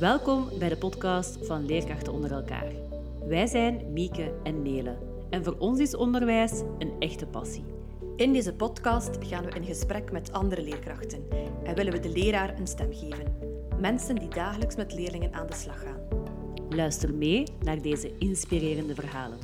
Welkom bij de podcast van Leerkrachten onder elkaar. Wij zijn Mieke en Nele en voor ons is onderwijs een echte passie. In deze podcast gaan we in gesprek met andere leerkrachten en willen we de leraar een stem geven. Mensen die dagelijks met leerlingen aan de slag gaan. Luister mee naar deze inspirerende verhalen.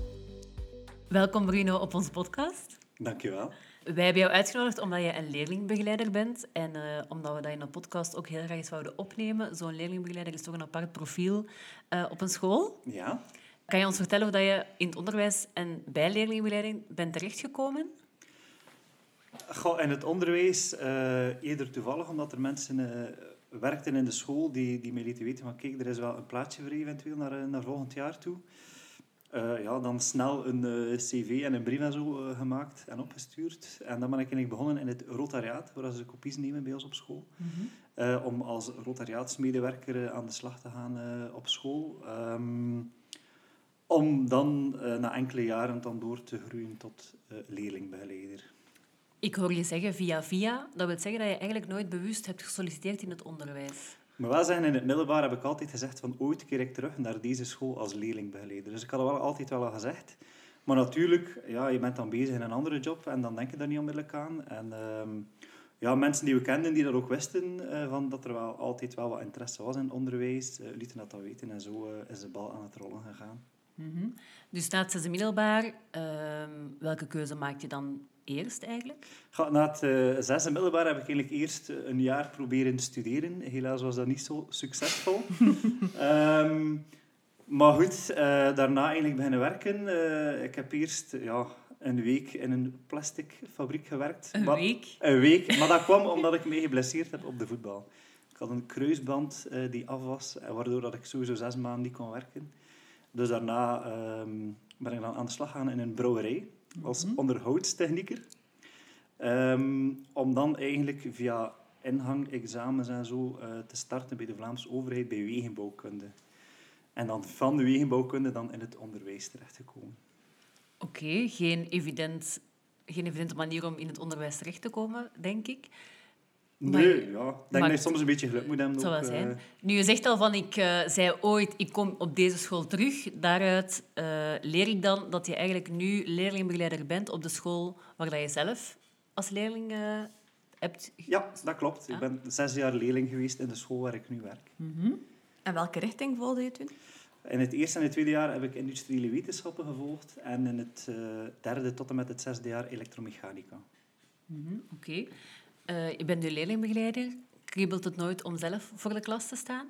Welkom Bruno op onze podcast. Dankjewel. Wij hebben jou uitgenodigd omdat je een leerlingbegeleider bent en uh, omdat we dat in een podcast ook heel graag eens zouden opnemen. Zo'n leerlingbegeleider is toch een apart profiel uh, op een school. Ja. Kan je ons vertellen hoe dat je in het onderwijs en bij leerlingbegeleiding bent terechtgekomen? Goh, in het onderwijs uh, eerder toevallig, omdat er mensen werkten in de school die, die mij lieten weten van kijk, er is wel een plaatje voor eventueel naar, naar volgend jaar toe. Uh, ja, dan snel een uh, cv en een brief en zo uh, gemaakt en opgestuurd. En dan ben ik eigenlijk begonnen in het Rotariaat, waar ze kopies nemen bij ons op school. Mm -hmm. om als Rotariaatsmedewerker aan de slag te gaan op school. Um, om dan na enkele jaren dan door te groeien tot leerlingbegeleider. Ik hoor je zeggen via via. Dat wil zeggen dat je eigenlijk nooit bewust hebt gesolliciteerd in het onderwijs. Maar wel zeggen, in het middelbaar heb ik altijd gezegd van ooit keer ik terug naar deze school als leerlingbegeleider. Dus ik had wel altijd wel al gezegd. Maar natuurlijk, ja, je bent dan bezig in een andere job en dan denk je daar niet onmiddellijk aan. En um, ja, mensen die we kenden, die dat ook wisten, uh, van dat er wel altijd wel wat interesse was in onderwijs, uh, lieten dat dan weten. En zo uh, is de bal aan het rollen gegaan. Mm -hmm. Dus na het zesde middelbaar, welke keuze maak je dan eerst eigenlijk? Na het uh, zesde middelbaar heb ik eigenlijk eerst een jaar proberen te studeren. Helaas was dat niet zo succesvol. um, maar goed, uh, daarna eigenlijk beginnen werken. Uh, ik heb eerst ja, een week in een plastic fabriek gewerkt. Een maar, week? Een week, maar dat kwam omdat ik me geblesseerd heb op de voetbal. Ik had een kruisband die af was, waardoor dat ik sowieso zes maanden niet kon werken. Dus daarna um, ben ik dan aan de slag gegaan in een brouwerij als onderhoudstechnieker. Um, om dan eigenlijk via inhangexamens en zo uh, te starten bij de Vlaamse overheid bij wegenbouwkunde. En dan van de wegenbouwkunde dan in het onderwijs terechtgekomen. Oké, okay, geen, evident, geen evidente manier om in het onderwijs terecht te komen, denk ik. Nee, ja. Ik denk dat je soms een beetje geluk moet hebben. Wel zijn. Uh... Nu, je zegt al van, ik uh, zei ooit, ik kom op deze school terug. Daaruit uh, leer ik dan dat je eigenlijk nu leerlingbegeleider bent op de school waar dat je zelf als leerling hebt... Ja, dat klopt. Ik ben zes jaar leerling geweest in de school waar ik nu werk. Mm -hmm. En welke richting volgde je toen? In het eerste en het tweede jaar heb ik industriële wetenschappen gevolgd. En in het derde tot en met het zesde jaar elektromechanica. Mm -hmm. Oké. Okay. Uh, je bent nu leerlingbegeleider. Kriebelt het nooit om zelf voor de klas te staan?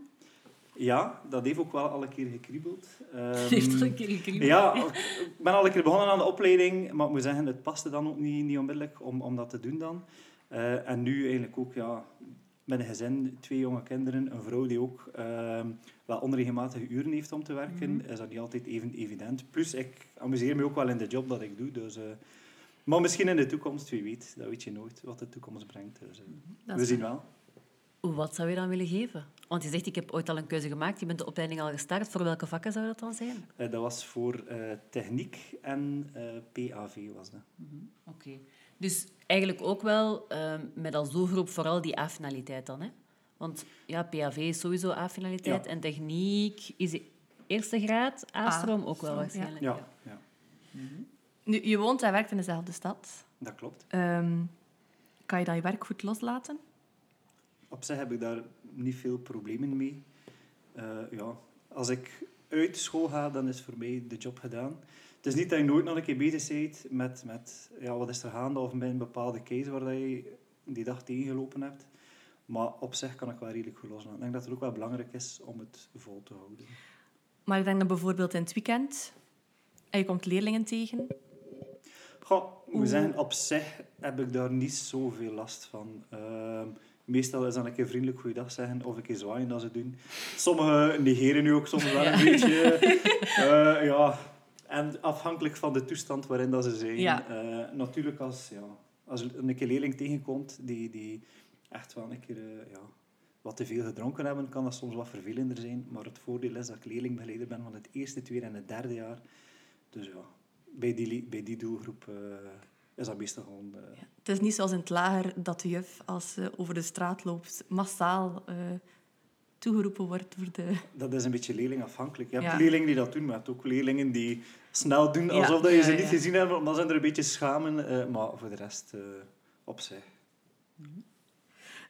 Ja, dat heeft ook wel al een keer gekriebeld. Um, heeft al een keer gekriebeld? Ja, ik ben al een keer begonnen aan de opleiding, maar ik moet zeggen, het paste dan ook niet, niet onmiddellijk om, om dat te doen dan. Uh, en nu eigenlijk ook, ja, met een gezin, twee jonge kinderen, een vrouw die ook uh, wel onregelmatige uren heeft om te werken, mm -hmm. is dat niet altijd even evident. Plus, ik amuseer me ook wel in de job dat ik doe, dus... Uh, maar misschien in de toekomst, wie weet. Dat weet je nooit, wat de toekomst brengt. Dus, uh, we zien wel. Wat zou je dan willen geven? Want je zegt, ik heb ooit al een keuze gemaakt. Je bent de opleiding al gestart. Voor welke vakken zou dat dan zijn? Uh, dat was voor uh, techniek en PAV was dat. -hmm. Oké. Okay. Dus eigenlijk ook wel met als doelgroep vooral die A-finaliteit dan, hè? Want ja, PAV is sowieso A-finaliteit. Ja. En techniek is de eerste graad. A-stroom ook wel waarschijnlijk. Ja. ja. ja. -hmm. Nu, je woont en werkt in dezelfde stad. Dat klopt. Um, kan je dan je werk goed loslaten? Op zich heb ik daar niet veel problemen mee. Uh, ja, als ik uit school ga, dan is voor mij de job gedaan. Het is niet dat je nooit nog een keer bezig bent met, met ja, wat is er gaande of met een bepaalde case waar je die dag tegengelopen hebt. Maar op zich kan ik wel redelijk goed loslaten. Ik denk dat het ook wel belangrijk is om het vol te houden. Maar ik denk dat bijvoorbeeld in het weekend en je komt leerlingen tegen, Goh, ik moet zeggen, op zich heb ik daar niet zoveel last van. Uh, meestal is dan een keer vriendelijk goeiedag zeggen of een keer zwaaien dat ze doen. Sommigen negeren nu ook soms wel een beetje. Uh, ja. En afhankelijk van de toestand waarin dat ze zijn. Ja. Uh, natuurlijk als, ja, als een keer leerling tegenkomt die, die echt wel een keer ja, wat te veel gedronken hebben, kan dat soms wat vervelender zijn. Maar het voordeel is dat ik leerlingbegeleider ben van het eerste, tweede en het derde jaar. Dus ja, bij die, bij die doelgroep uh, is dat meestal gewoon... Uh... Ja, het is niet zoals in het lager dat de juf, als ze over de straat loopt, massaal uh, toegeroepen wordt voor de... Dat is een beetje leerlingafhankelijk. Je hebt Ja. leerlingen die dat doen, maar je hebt ook leerlingen die snel doen Ja. alsof dat je Ja, ze niet gezien hebt, omdat ze er een beetje schamen. eh, maar voor de rest eh, op zich.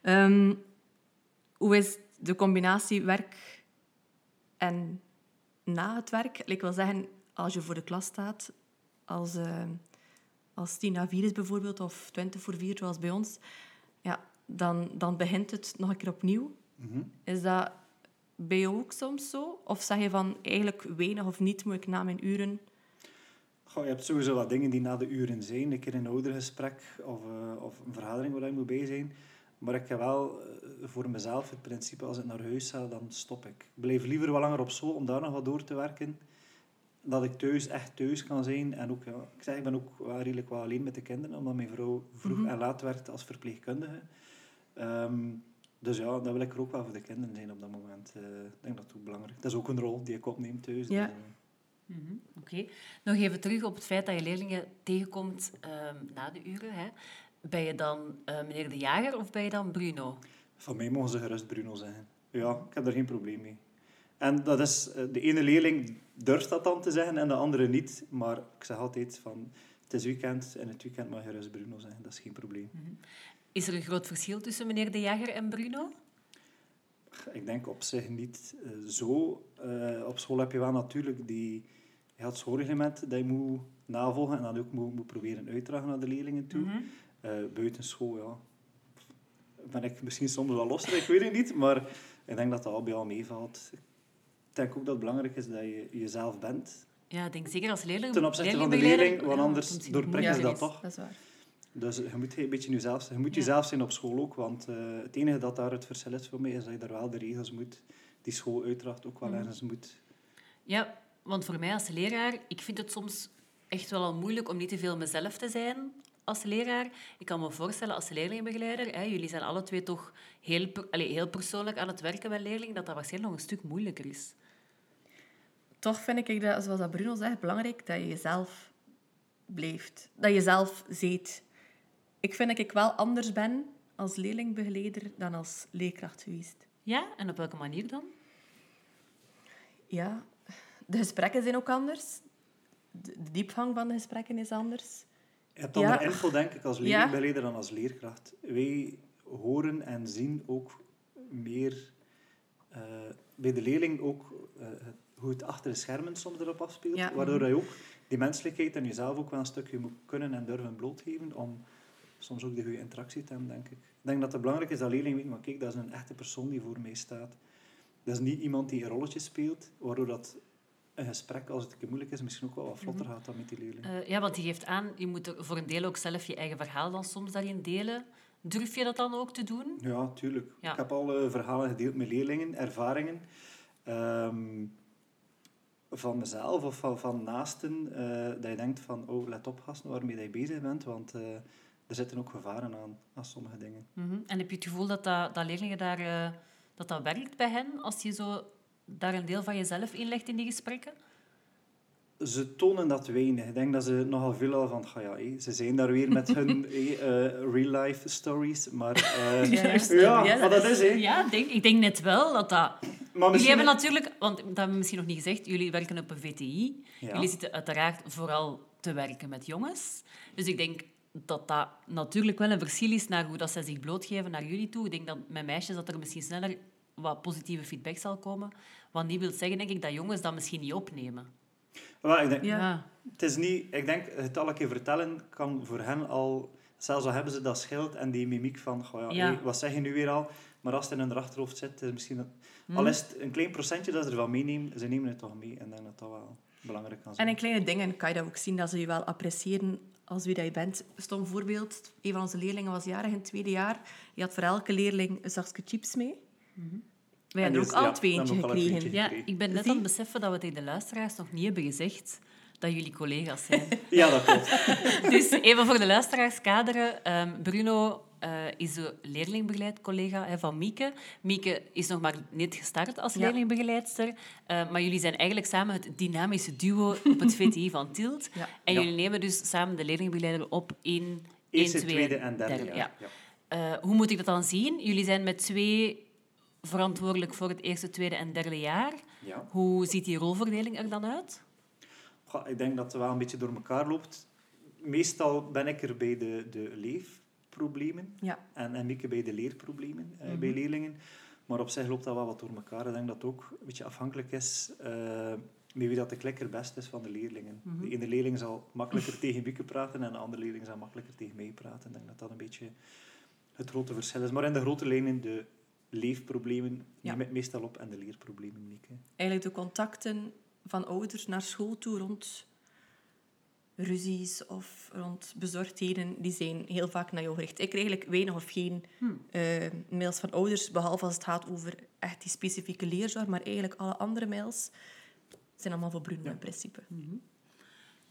Ehm, hoe is de combinatie werk en na het werk? Ik wil zeggen, als je voor de klas staat, als, eh, als 10 à 4 is bijvoorbeeld, of 20 voor 4 zoals bij ons, ja, dan, dan begint het nog een keer opnieuw. Mhm. Is dat bij jou ook soms zo? Of zeg je van eigenlijk weinig of niet moet ik na mijn uren? Goh, je hebt sowieso wat dingen die na de uren zijn. Een keer een oudergesprek of, eh, of een vergadering waar je moet bij zijn. Maar ik heb wel eh, voor mezelf het principe, als ik naar huis ga, dan stop ik. Ik blijf liever wat langer op school om daar nog wat door te werken. Dat ik thuis echt thuis kan zijn. En ook, ja, ik zeg, ik ben ook wel redelijk wel alleen met de kinderen, omdat mijn vrouw vroeg Mhm. en laat werkt als verpleegkundige. Ehm, dus ja, dan wil ik er ook wel voor de kinderen zijn op dat moment. Eh, ik denk dat het ook belangrijk is. Dat is ook een rol die ik opneem thuis. Ja. dus, eh, Mhm, Oké. Nog even terug op het feit dat je leerlingen tegenkomt ehm, na de uren. Hè. Ben je dan eh, meneer De Jager of ben je dan Bruno? Van mij mogen ze gerust Bruno zeggen. Ja, ik heb daar geen probleem mee. En dat is, eh, de ene leerling durft dat dan te zeggen en de andere niet. Maar ik zeg altijd van, het is weekend en het weekend mag je gerust Bruno zeggen. Dat is geen probleem. Is er een groot verschil tussen meneer De Jager en Bruno? Ik denk op zich niet eh, zo. Eh, op school heb je wel natuurlijk die, je had schoolreglement dat je moet navolgen en dat ook moet, moet proberen uitdragen naar de leerlingen toe. Mhm. Eh, buiten school, ja. Ben ik misschien soms wel losser, ik weet het niet. Maar ik denk dat dat al bij al meevalt. Ik denk ook dat het belangrijk is dat je jezelf bent. Ja, ik denk zeker als leerling. Ten opzichte van de leerling, want ja, anders misschien doorprikken ze dat toch. Dat is waar. Dus je moet een beetje jezelf, je moet Ja. jezelf zijn op school ook. Want eh, het enige dat daar het verschil is voor mij, is dat je daar wel de regels moet, die school uitdraagt, ook wel Mhm. ergens moet. Ja, want voor mij als leraar, ik vind het soms echt wel al moeilijk om niet te veel mezelf te zijn als leraar. Ik kan me voorstellen als leerlingbegeleider, hè, jullie zijn alle twee toch heel, allee, heel persoonlijk aan het werken met leerlingen, dat dat waarschijnlijk nog een stuk moeilijker is. Toch vind ik dat, zoals dat Bruno zegt, belangrijk dat je jezelf blijft. Dat je jezelf ziet. Ik vind dat ik wel anders ben als leerlingbegeleider dan als leerkracht geweest. Ja, en op welke manier dan? Ja, de gesprekken zijn ook anders. De de diepgang van de gesprekken is anders. Je hebt Ja. andere info, denk ik, als Ja. leerlingbegeleider dan als leerkracht. Wij horen en zien ook meer eh, bij de leerling ook eh, het- hoe het achter de schermen soms erop afspeelt. Ja. Waardoor je ook die menselijkheid en jezelf ook wel een stukje moet kunnen en durven blootgeven om soms ook de goede interactie te hebben, denk ik. Ik denk dat het belangrijk is dat leerlingen weten, maar kijk, dat is een echte persoon die voor mij staat. Dat is niet iemand die een rolletje speelt, waardoor dat een gesprek, als het moeilijk is, misschien ook wel wat vlotter gaat dan met die leerling. Eh, ja, want je geeft aan, je moet voor een deel ook zelf je eigen verhaal dan soms daarin delen. Durf je dat dan ook te doen? Ja, tuurlijk. Ja. Ik heb al eh, verhalen gedeeld met leerlingen, ervaringen. ehm, van mezelf of van, naasten. eh, dat je denkt van, oh, let op gasten waarmee je bezig bent. Want eh, er zitten ook gevaren aan, aan sommige dingen. Mhm. En heb je het gevoel dat, dat, dat leerlingen daar, eh, dat dat werkt bij hen, als je zo daar een deel van jezelf inlegt in die gesprekken? Ze tonen dat weinig. Ik denk dat ze nogal veel al van, ga ja, hé, ze zijn daar weer met hun eh, eh, real-life stories. Maar eh, Ja, juist. ja, Ja, maar dat is, hè. Ja, denk, ik denk net wel dat dat... Maar Jullie hebben natuurlijk, want dat hebben we misschien nog niet gezegd, jullie werken op een VTI. Ja. Jullie zitten uiteraard vooral te werken met jongens. Dus ik denk dat dat natuurlijk wel een verschil is naar hoe dat zij zich blootgeven naar jullie toe. Ik denk dat met meisjes dat er misschien sneller wat positieve feedback zal komen. Wat niet wil zeggen, denk ik, dat jongens dat misschien niet opnemen. Ik denk, Ja. Het is niet, ik denk, het al een keer vertellen kan voor hen al, zelfs al hebben ze dat schild en die mimiek van, goh, ja, wat zeg je nu weer al? Maar als het in hun achterhoofd zit, is misschien, een- Hm. al is het een klein procentje dat ze ervan meenemen, ze nemen het toch mee. En ik denk dat dat wel belangrijk kan En zijn. in kleine dingen kan je dat ook zien, dat ze je wel appreciëren als wie dat je bent. Stom voorbeeld, een van onze leerlingen was jarig in het tweede jaar. Die had voor elke leerling een zakje chips mee. Wij En hebben er dus, ook al ja, twee we eentje gekregen. Ja, ik ben net aan het beseffen dat we tegen de luisteraars nog niet hebben gezegd dat jullie collega's zijn. Ja, dat klopt. dus even voor de luisteraars kaderen. Ehm, Bruno eh, is de leerlingbegeleid-collega hè, van Mieke. Mieke is nog maar net gestart als Ja. leerlingbegeleidster. Eh, maar jullie zijn eigenlijk samen het dynamische duo op het VTI van Tielt. Ja. En Ja. jullie nemen dus samen de leerlingbegeleider op in Eerste, 1, 2 tweede en derde jaar. Ja. Ja. Eh, hoe moet ik dat dan zien? Jullie zijn met twee verantwoordelijk voor het eerste, tweede en derde jaar. Ja. Hoe ziet die rolverdeling er dan uit? Goh, ik denk dat het wel een beetje door elkaar loopt. Meestal ben ik er bij de, de leefproblemen Ja. en, en Mieke bij de leerproblemen eh, Mhm. bij leerlingen. Maar op zich loopt dat wel wat door elkaar. Ik denk dat het ook een beetje afhankelijk is uh, met wie dat de klikker best is van de leerlingen. Mhm. De ene leerling zal makkelijker tegen Mieke praten en de andere leerling zal makkelijker tegen mij praten. Ik denk dat dat een beetje het grote verschil is. Maar in de grote lijnen de leefproblemen Ja. neem ik meestal op en de leerproblemen Mieke. Eigenlijk de contacten van ouders naar school toe rond ruzies of rond bezorgdheden, die zijn heel vaak naar jou gericht. Ik krijg eigenlijk weinig of geen Hmm. eh, mails van ouders, behalve als het gaat over echt die specifieke leerzorg, maar eigenlijk alle andere mails zijn allemaal voor Bruno Ja. in principe.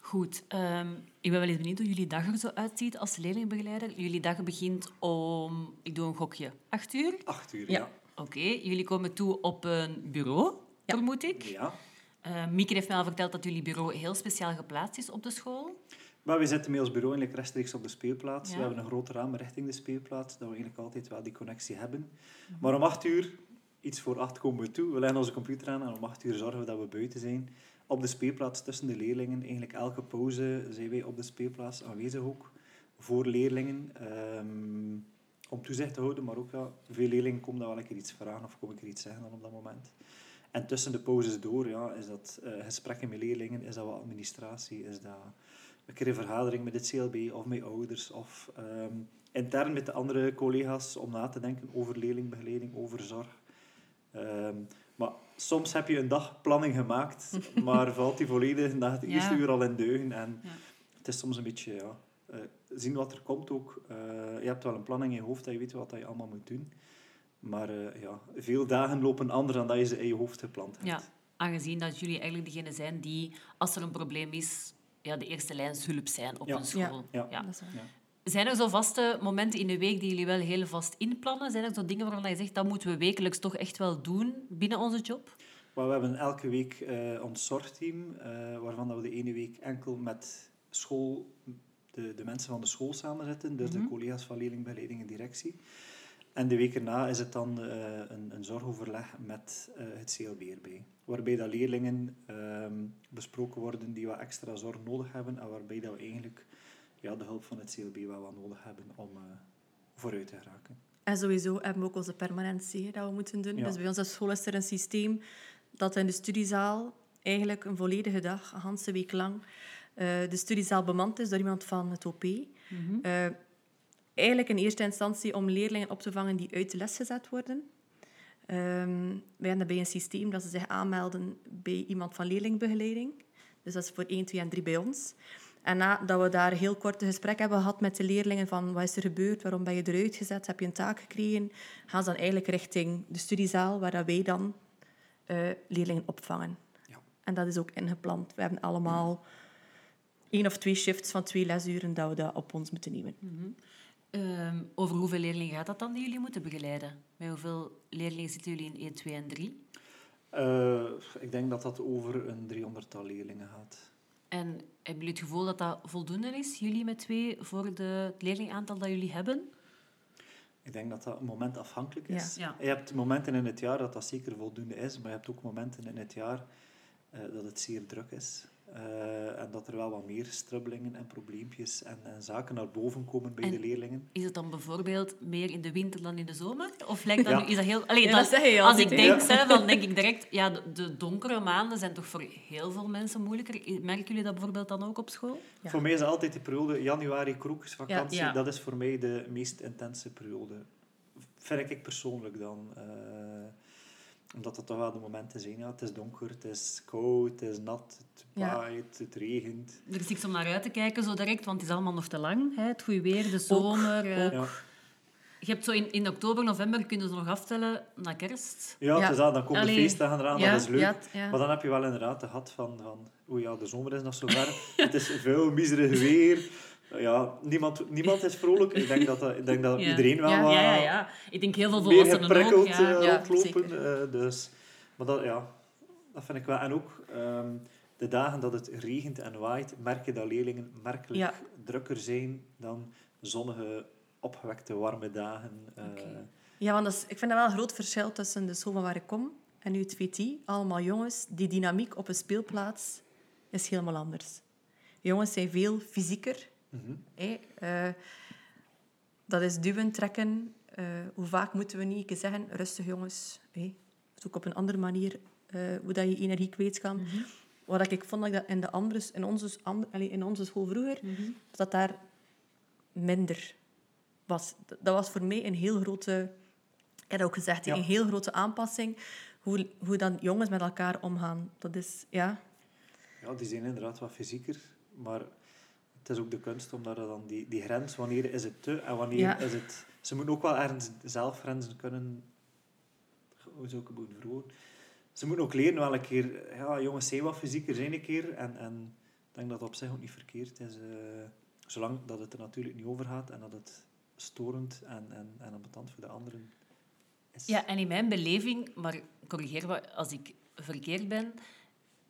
Goed, ehm, ik ben wel eens benieuwd hoe jullie dag er zo uitziet als leerlingbegeleider. Jullie dag begint om, ik doe een gokje, acht uur. Acht uur, Ja. ja. Oké, jullie komen toe op een bureau, Ja. vermoed ik. ja. Eh Mieke heeft mij al verteld dat jullie bureau heel speciaal geplaatst is op de school. Maar we zitten met ons bureau eigenlijk rechtstreeks op de speelplaats. Ja. We hebben een groot raam richting de speelplaats, dat we eigenlijk altijd wel die connectie hebben. Maar om acht uur, iets voor acht, komen we toe. We leggen onze computer aan en om acht uur zorgen we dat we buiten zijn. Op de speelplaats tussen de leerlingen. Eigenlijk elke pauze zijn wij op de speelplaats aanwezig ook. Voor leerlingen. ehm, om toezicht te houden, maar ook ja, veel leerlingen komen dan wel een keer iets vragen of kom ik er iets zeggen dan op dat moment. En tussen de pauzes door ja, is dat eh, gesprekken met leerlingen, is dat wat administratie, is dat een keer een vergadering met het CLB of met ouders of ehm, intern met de andere collega's om na te denken over leerlingbegeleiding, over zorg. Ehm, maar soms heb je een dagplanning gemaakt, maar valt die volledig na het Ja. eerste uur al in duigen. En Ja. het is soms een beetje ja, eh, zien wat er komt ook. Eh, je hebt wel een plan in je hoofd dat je weet wat dat je allemaal moet doen. Maar eh, ja, veel dagen lopen anders dan dat je ze in je hoofd gepland hebt. Ja, aangezien dat jullie eigenlijk degene zijn die, als er een probleem is, ja, de eerste lijnshulp zijn op Ja. een school. Ja. Ja. Zijn er zo vaste momenten in de week die jullie wel heel vast inplannen? Zijn er zo dingen waarvan je zegt, dat moeten we wekelijks toch echt wel doen binnen onze job? Maar we hebben elke week eh, ons zorgteam, eh, waarvan dat we de ene week enkel met school, de, de mensen van de school samenzetten, dus Mhm. de collega's van leerlingbegeleiding en directie. En de week erna is het dan eh, een, een zorgoverleg met het CLB erbij. Waarbij dat leerlingen ehm, besproken worden die wat extra zorg nodig hebben en waarbij dat we eigenlijk ja, de hulp van het CLB wel wat nodig hebben om eh, vooruit te geraken. En sowieso hebben we ook onze permanentie dat we moeten doen. Ja. Dus bij ons op school is er een systeem dat in de studiezaal eigenlijk een volledige dag, een hele week lang, eh, de studiezaal bemand is door iemand van het OP. Eh, eigenlijk in eerste instantie om leerlingen op te vangen die uit de les gezet worden. Ehm, wij hebben bij een systeem dat ze zich aanmelden bij iemand van leerlingbegeleiding. Dus dat is voor 1, 2 en 3 bij ons. En nadat we daar een heel korte gesprek hebben gehad met de leerlingen van wat is er gebeurd, waarom ben je eruit gezet, heb je een taak gekregen, gaan ze dan eigenlijk richting de studiezaal waar dat wij dan eh, leerlingen opvangen. Ja. En dat is ook ingepland. We hebben allemaal één of twee shifts van twee lesuren dat we dat op ons moeten nemen. Ehm, over hoeveel leerlingen gaat dat dan die jullie moeten begeleiden? Bij hoeveel leerlingen zitten jullie in 1, 2 en 3? Eh, ik denk dat dat over een 300-tal leerlingen gaat. En hebben jullie het gevoel dat dat voldoende is, jullie met twee, voor de, het leerlingaantal dat jullie hebben? Ik denk dat dat momentafhankelijk is. Ja. Ja. Je hebt momenten in het jaar dat dat zeker voldoende is, maar je hebt ook momenten in het jaar eh, dat het zeer druk is. Eh, en dat er wel wat meer strubbelingen en probleempjes en, en zaken naar boven komen bij En- de leerlingen. Is het dan bijvoorbeeld meer in de winter dan in de zomer? Of lijkt dat Ja. nu, is dat heel... Allee, Ja, dat als ik denk hè? zelf, dan denk ik direct... Ja, de, de donkere maanden zijn toch voor heel veel mensen moeilijker. Merken jullie dat bijvoorbeeld dan ook op school? Ja. Voor mij is dat altijd de periode januari krokusvakantie. Ja, ja. Dat is voor mij de meest intense periode. Vind ik persoonlijk dan. eh, omdat dat toch wel de momenten zijn. Ja, het is donker, het is koud, het is nat, het Ja. waait, het regent. Er is niks om naar uit te kijken zo direct, want het is allemaal nog te lang. Hè? Het goede weer, de zomer. eh. Ja, Je hebt zo in, in oktober, november kunnen ze nog aftellen naar kerst. ja, dat, dan komen de feestdagen eraan, ja, dat is leuk. Ja, ja. Maar dan heb je wel inderdaad de gat van, van oeh ja, de zomer is nog zo ver. het is veel miserig weer. Ja, niemand, niemand is vrolijk. Ik denk dat, dat, ik denk dat Ja. iedereen wel Ja, wat Ja, ja, ja. Ik denk heel veel meer volwassenen geprikkeld ook. Ja. eh, rondlopen. eh, dus. Maar dat, ja, dat vind ik wel. En ook ehm, de dagen dat het regent en waait, merk je dat leerlingen merkelijk drukker zijn dan zonnige, opgewekte, warme dagen. eh. Ja, want dat is- ik vind dat wel een groot verschil tussen de school van waar ik kom en nu het VT. Allemaal jongens. Die dynamiek op een speelplaats is helemaal anders. Jongens zijn veel fysieker. Mhm. Eh, dat is duwen, trekken. Eh, hoe vaak moeten we niet zeggen, rustig jongens. hè. Zoek op een andere manier eh, hoe dat je energie kwijt kan. Wat ik vond dat ik dat in, de andere, in, onze, ander- allee, in onze school vroeger, dat daar minder was. Dat was voor mij een heel grote... Ik heb ook gezegd, Ja. een heel grote aanpassing. Hoe, hoe dan jongens met elkaar omgaan. Dat is, ja... Ja, die zijn inderdaad wat fysieker, maar het is ook de kunst om daar dan die, die grens, wanneer is het te en wanneer Ja. is het... Ze moeten ook wel ergens zelf grenzen kunnen... Hoe zou ik het moeten verwoorden? Ze moeten ook leren wel een keer... Ja, jongens zijn wat fysieker zijn een keer en, en ik denk dat dat op zich ook niet verkeerd is. eh, zolang dat het er natuurlijk niet over gaat en dat het storend en, en, en ambetant voor de anderen is. Ja, en in mijn beleving, maar corrigeer me als ik verkeerd ben,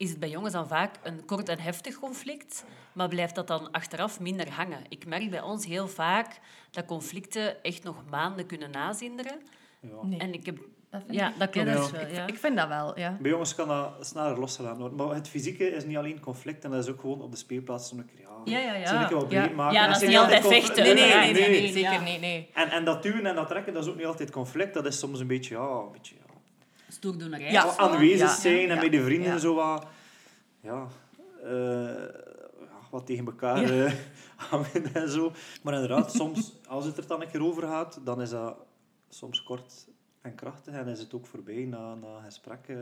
is het bij jongens dan vaak een kort en heftig conflict, maar blijft dat dan achteraf minder hangen. Ik merk bij ons heel vaak dat conflicten echt nog maanden kunnen nazinderen. Ja. Nee. En ik heb... Dat vind Ja, ik- dat dus is- wel, ik, ja. ik vind dat wel, ja. Bij jongens kan dat sneller losgelaten worden. Maar het fysieke is niet alleen conflict, en dat is ook gewoon op de speelplaats zo'n keer, ja, Ja, ja, ja. zo'n keer wat Ja. maken. Ja, dat is zijn niet altijd vechten. Nee, nee, Nee, nee. nee, nee. Zeker ja. nee, nee. En, en dat duwen en dat trekken, dat is ook niet altijd conflict. Dat is soms een beetje, ja, een beetje Stoerdoenerij. Ja. aanwezig zijn en bij de vrienden zo wat... Ja, eh, wat tegen elkaar hangen en zo. Maar inderdaad, soms, als het er dan een keer over gaat, dan is dat soms kort en krachtig. En is het ook voorbij na, na een gesprek. eh,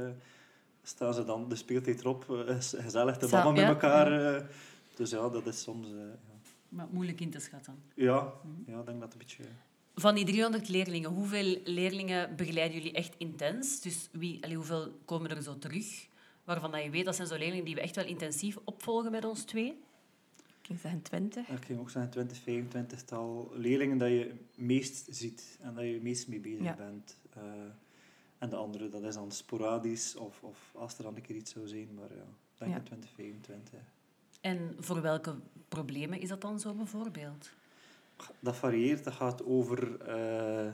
staan ze dan de speeltijd erop, eh, gezellig te babbelen met elkaar. dus ja, dat is soms... ja. Maar moeilijk in te schatten. Ja, ja, ik denk dat het een beetje... Van die 300 leerlingen, hoeveel leerlingen begeleiden jullie echt intens? Dus wie, allee, hoeveel komen er zo terug? Waarvan dat je weet, dat zijn zo leerlingen die we echt wel intensief opvolgen met ons twee. Ik zeggen 20. Ik ging ook zeggen 20, 25 tal leerlingen dat je meest ziet en dat je het meest mee bezig Ja. bent. Eh, en de andere, dat is dan sporadisch of, of als er dan een keer iets zou zijn, maar ja, denk Ja. aan 20, 25. En voor welke problemen is dat dan zo bijvoorbeeld? Dat varieert, dat gaat over eh,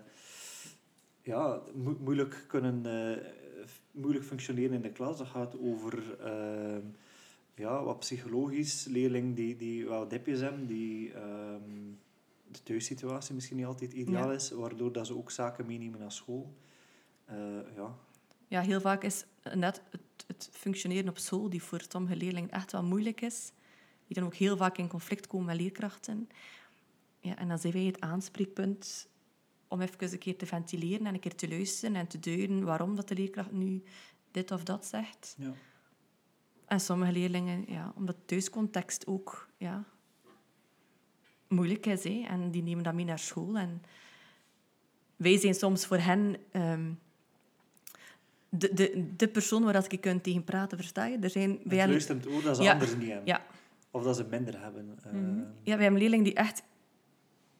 ja, mo- moeilijk kunnen eh, moeilijk functioneren in de klas. Dat gaat over eh, ja, wat psychologisch, leerlingen die, die wel dipjes hebben, die ehm, de thuissituatie misschien niet altijd ideaal Ja. is, waardoor dat ze ook zaken meenemen naar school. Ja. Ja, heel vaak is net het, het functioneren op school, die voor sommige leerlingen echt wel moeilijk is, die dan ook heel vaak in conflict komen met leerkrachten. Ja, en dan zijn wij het aanspreekpunt om even een keer te ventileren en een keer te luisteren en te duiden waarom dat de leerkracht nu dit of dat zegt. Ja. En sommige leerlingen, ja, omdat thuiscontext ook ja, moeilijk is. Hè, en die nemen dat mee naar school. En wij zijn soms voor hen ehm, de, de, de persoon waar als je kunt tegen praten, versta je? Er zijn bij Het hen, luisterend oor dat ze Ja. anders niet hebben. ja, Of dat ze minder hebben. Eh, ja, wij hebben leerlingen die echt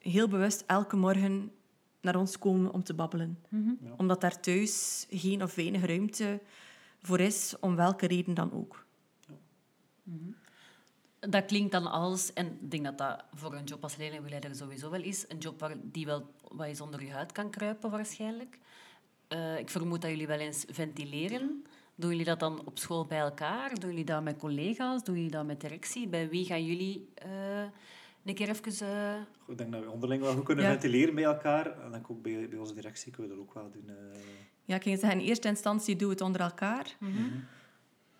heel bewust elke morgen naar ons komen om te babbelen. Ja. Omdat daar thuis geen of weinig ruimte voor is, om welke reden dan ook. Dat klinkt dan als, en ik denk dat dat voor een job als leerlingbegeleider sowieso wel is, een job waar die wel wat eens onder je huid kan kruipen waarschijnlijk. Eh, ik vermoed dat jullie wel eens ventileren. Doen jullie dat dan op school bij elkaar? Doen jullie dat met collega's? Doen jullie dat met directie? Bij wie gaan jullie eh, een keer even... eh, Goed, Ik denk dat we onderling wel goed kunnen Ja. ventileren bij elkaar. En denk ook bij, bij onze directie kunnen we dat ook wel doen. eh. Ja, ik ging zeggen, in eerste instantie doen we het onder elkaar. Mhm.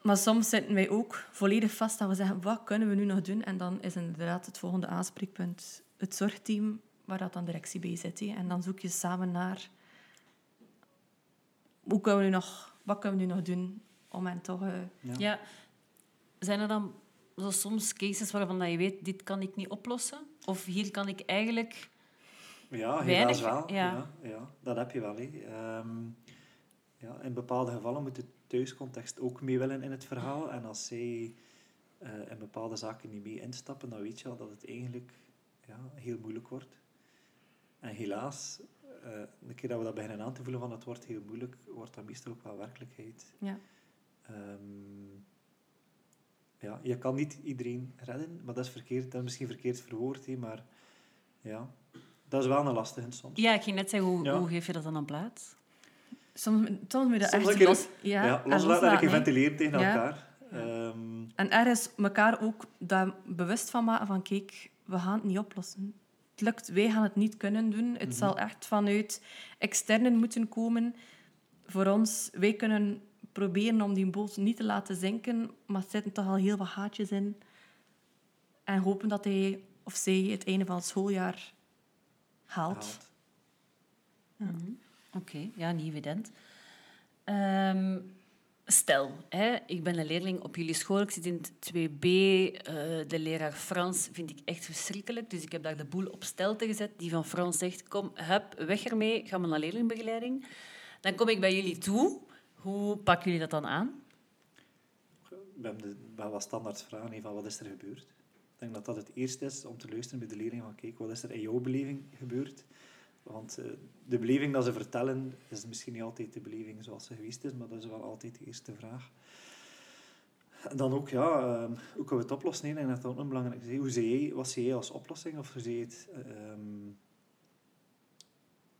Maar soms zitten wij ook volledig vast dat we zeggen, wat kunnen we nu nog doen? En dan is inderdaad het volgende aanspreekpunt het zorgteam, waar dat dan directie bij zit. En dan zoek je samen naar, hoe kunnen we nu nog, wat kunnen we nu nog doen om hen toch... eh, Ja. Ja. Zijn er dan zo soms cases waarvan dat je weet, dit kan ik niet oplossen? Of hier kan ik eigenlijk... Ja, Weinig, helaas wel. ja. Ja. Ja, dat heb je wel. Hè. Ehm, ja, in bepaalde gevallen moet de thuiscontext ook mee willen in het verhaal. En als zij eh, in bepaalde zaken niet mee instappen, dan weet je al dat het eigenlijk ja, heel moeilijk wordt. En helaas, eh de keer dat we dat beginnen aan te voelen van het wordt heel moeilijk, wordt dat meestal ook wel werkelijkheid. ja. Ehm, ja, je kan niet iedereen redden, maar dat is, verkeerd, dat is misschien verkeerd verwoord, hè, maar ja, Dat is wel een lastige soms. Ja, ik ging net zeggen, hoe, Ja. hoe geef je dat dan een plaats? Soms, soms moet je dat Soms echt los, ja, Ja, en loslaten en tegen Ja. elkaar. Ehm, En ergens elkaar ook daar bewust van maken van kijk, we gaan het niet oplossen. Het lukt, wij gaan het niet kunnen doen. Het Mhm. zal echt vanuit externen moeten komen. Voor ons, wij kunnen proberen om die boot niet te laten zinken, maar er zitten toch al heel wat gaatjes in. En hopen dat hij of zij het einde van het schooljaar haalt. Mhm. Oké, ja, niet evident. Ehm, stel, hè, ik ben een leerling op jullie school, ik zit in het 2B. eh, de leraar Frans vind ik echt verschrikkelijk, dus ik heb daar de boel op stelte gezet. Die van Frans zegt, kom, hup, weg ermee, ga maar naar leerlingbegeleiding. Dan kom ik bij jullie toe. Hoe pakken jullie dat dan aan? We hebben wel wat standaard vragen van wat is er gebeurd. Ik denk dat dat het eerste is om te luisteren bij de leerling van kijk, wat is er in jouw beleving gebeurd? Want eh, de beleving dat ze vertellen is misschien niet altijd de beleving zoals ze geweest is, maar dat is wel altijd de eerste vraag. En dan ook, ja, ehm, hoe kunnen we het oplossen? En dat is ook een belangrijk. is, hè. Hoe zie jij, wat zie jij als oplossing? Of hoe zie je het ehm,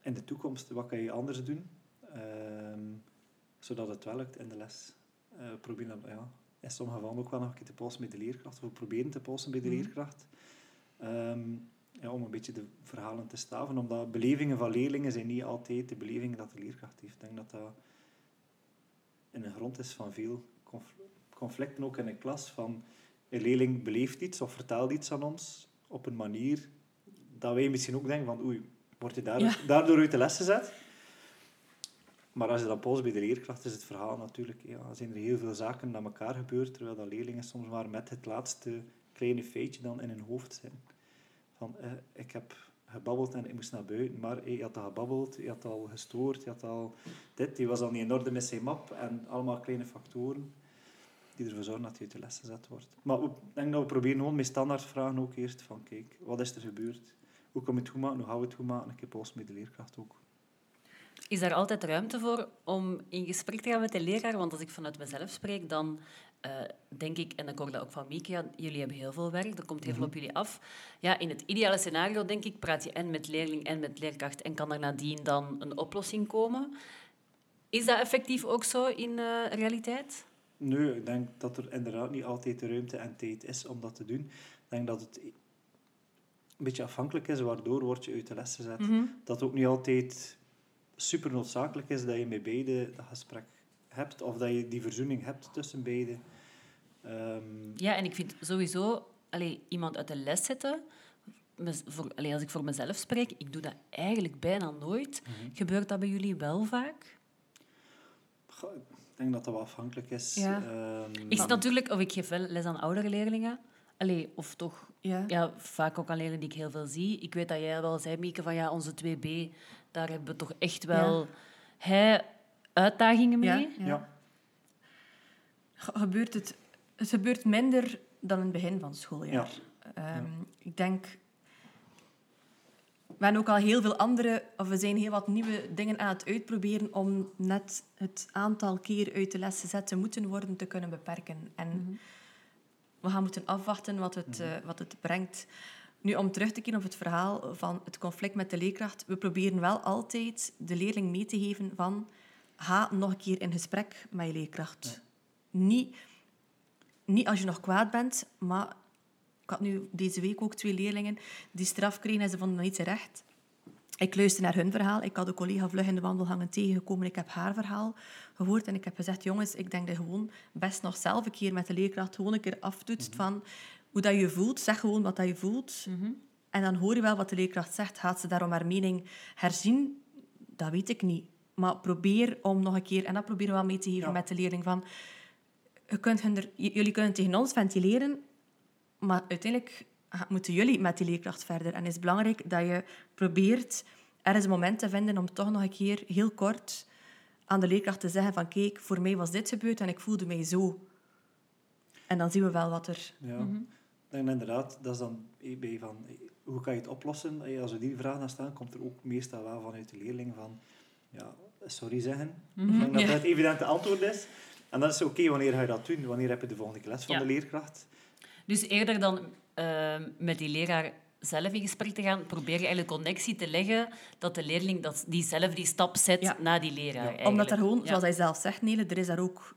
in de toekomst? Wat kan je anders doen? Zodat het wel lukt in de les. Probeer dan, ja, in sommige gevallen ook wel nog een keer te polsen bij de leerkracht, of we proberen te polsen bij de Mhm. leerkracht. Ehm, ja, om een beetje de verhalen te staven, omdat belevingen van leerlingen zijn niet altijd de belevingen dat de leerkracht heeft. Ik denk dat dat in de grond is van veel conf- conflicten, ook in een klas, van een leerling beleeft iets of vertelt iets aan ons op een manier dat wij misschien ook denken van oei, word je daar, Ja. daardoor uit de les gezet? Maar als je dan post bij de leerkracht, is het verhaal natuurlijk... Ja, zijn er heel veel zaken naar elkaar gebeurd, terwijl dat leerlingen soms maar met het laatste kleine feitje dan in hun hoofd zijn. Van, eh, ik heb gebabbeld en ik moest naar buiten, maar eh, je had al gebabbeld, je had al gestoord, je had al dit, die was al niet in orde met zijn map en allemaal kleine factoren die ervoor zorgen dat je uit de les gezet wordt. Maar ik denk dat we proberen gewoon met standaardvragen ook eerst van, kijk, wat is er gebeurd? Hoe kan je het goed maken? Hoe gaan we het goed maken? Ik heb post met de leerkracht ook. Is daar altijd ruimte voor om in gesprek te gaan met de leraar? Want als ik vanuit mezelf spreek, dan eh, denk ik, en ik hoor dat ook van Mieke, ja, jullie hebben heel veel werk, er komt heel veel op jullie af. Ja, in het ideale scenario, denk ik, praat je en met leerling en met leerkracht en kan er nadien dan een oplossing komen. Is dat effectief ook zo in eh, realiteit? Nee, ik denk dat er inderdaad niet altijd de ruimte en tijd is om dat te doen. Ik denk dat het een beetje afhankelijk is, waardoor word je uit de les gezet. Dat het ook niet altijd super noodzakelijk is dat je met beide dat gesprek hebt, of dat je die verzoening hebt tussen beide. Ehm, Ja, en ik vind sowieso allee, iemand uit de les zetten. Voor, allee, als ik voor mezelf spreek, ik doe dat eigenlijk bijna nooit. Gebeurt dat bij jullie wel vaak? goh, ik denk dat dat wel afhankelijk is. Ja. Ehm, Ik zit natuurlijk, of ik geef wel les aan oudere leerlingen. Allee, of toch Ja. ja, vaak ook aan leerlingen die ik heel veel zie. Ik weet dat jij wel zei, Mieke, van ja, onze 2B, daar hebben we toch echt wel hij uitdagingen mee. Ja, ja. ja. Ge- Gebeurt het, het gebeurt minder dan in het begin van het schooljaar. Ja. Ehm, Ik denk... We hebben ook al heel veel andere... Of we zijn heel wat nieuwe dingen aan het uitproberen om net het aantal keer uit de les gezet te moeten worden te kunnen beperken. En we gaan moeten afwachten wat het, eh, wat het brengt. Nu, om terug te keren op het verhaal van het conflict met de leerkracht. We proberen wel altijd de leerling mee te geven van... Ga nog een keer in gesprek met je leerkracht. Niet, niet als je nog kwaad bent, maar... Ik had nu deze week ook twee leerlingen die straf kregen en ze vonden dat niet terecht. Ik luisterde naar hun verhaal. Ik had een collega vlug in de wandelgangen tegengekomen. Ik heb haar verhaal gehoord en ik heb gezegd... Jongens, ik denk dat je gewoon best nog zelf een keer met de leerkracht gewoon een keer aftoetst van hoe dat je voelt. Zeg gewoon wat dat je voelt. En dan hoor je wel wat de leerkracht zegt. Gaat ze daarom haar mening herzien? Dat weet ik niet. Maar probeer om nog een keer... En dat proberen we wel mee te geven Ja. met de leerling van... Je kunt hun er- jullie kunnen tegen ons ventileren, maar uiteindelijk moeten jullie met die leerkracht verder. En het is belangrijk dat je probeert ergens een moment te vinden om toch nog een keer heel kort aan de leerkracht te zeggen van kijk, voor mij was dit gebeurd en ik voelde mij zo. En dan zien we wel wat er... Ja. En inderdaad, dat is dan eh, bij van, eh, hoe kan je het oplossen? Eh, Als we die vraag naar staan, komt er ook meestal wel vanuit de leerling van, ja, sorry zeggen. Ik denk dat Ja. dat het evidente antwoord is. En dan is het oké, wanneer ga je dat doen? Wanneer heb je de volgende les van Ja. de leerkracht? Dus eerder dan eh, met die leraar zelf in gesprek te gaan, probeer je eigenlijk connectie te leggen dat de leerling dat die zelf die stap zet Ja. naar die leraar. eigenlijk. Omdat er gewoon, Ja. zoals hij zelf zegt, Nele, er is daar ook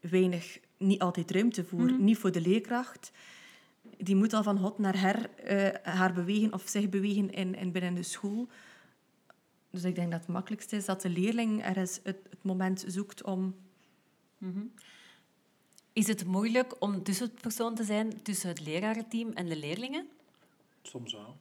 weinig, niet altijd ruimte voor. Mhm. Niet voor de leerkracht. Die moet al van hot naar her eh, haar bewegen of zich bewegen in, in binnen de school. Dus ik denk dat het makkelijkste is dat de leerling ergens het, het moment zoekt om... Is het moeilijk om tussenpersoon te zijn tussen het lerarenteam en de leerlingen? Soms wel.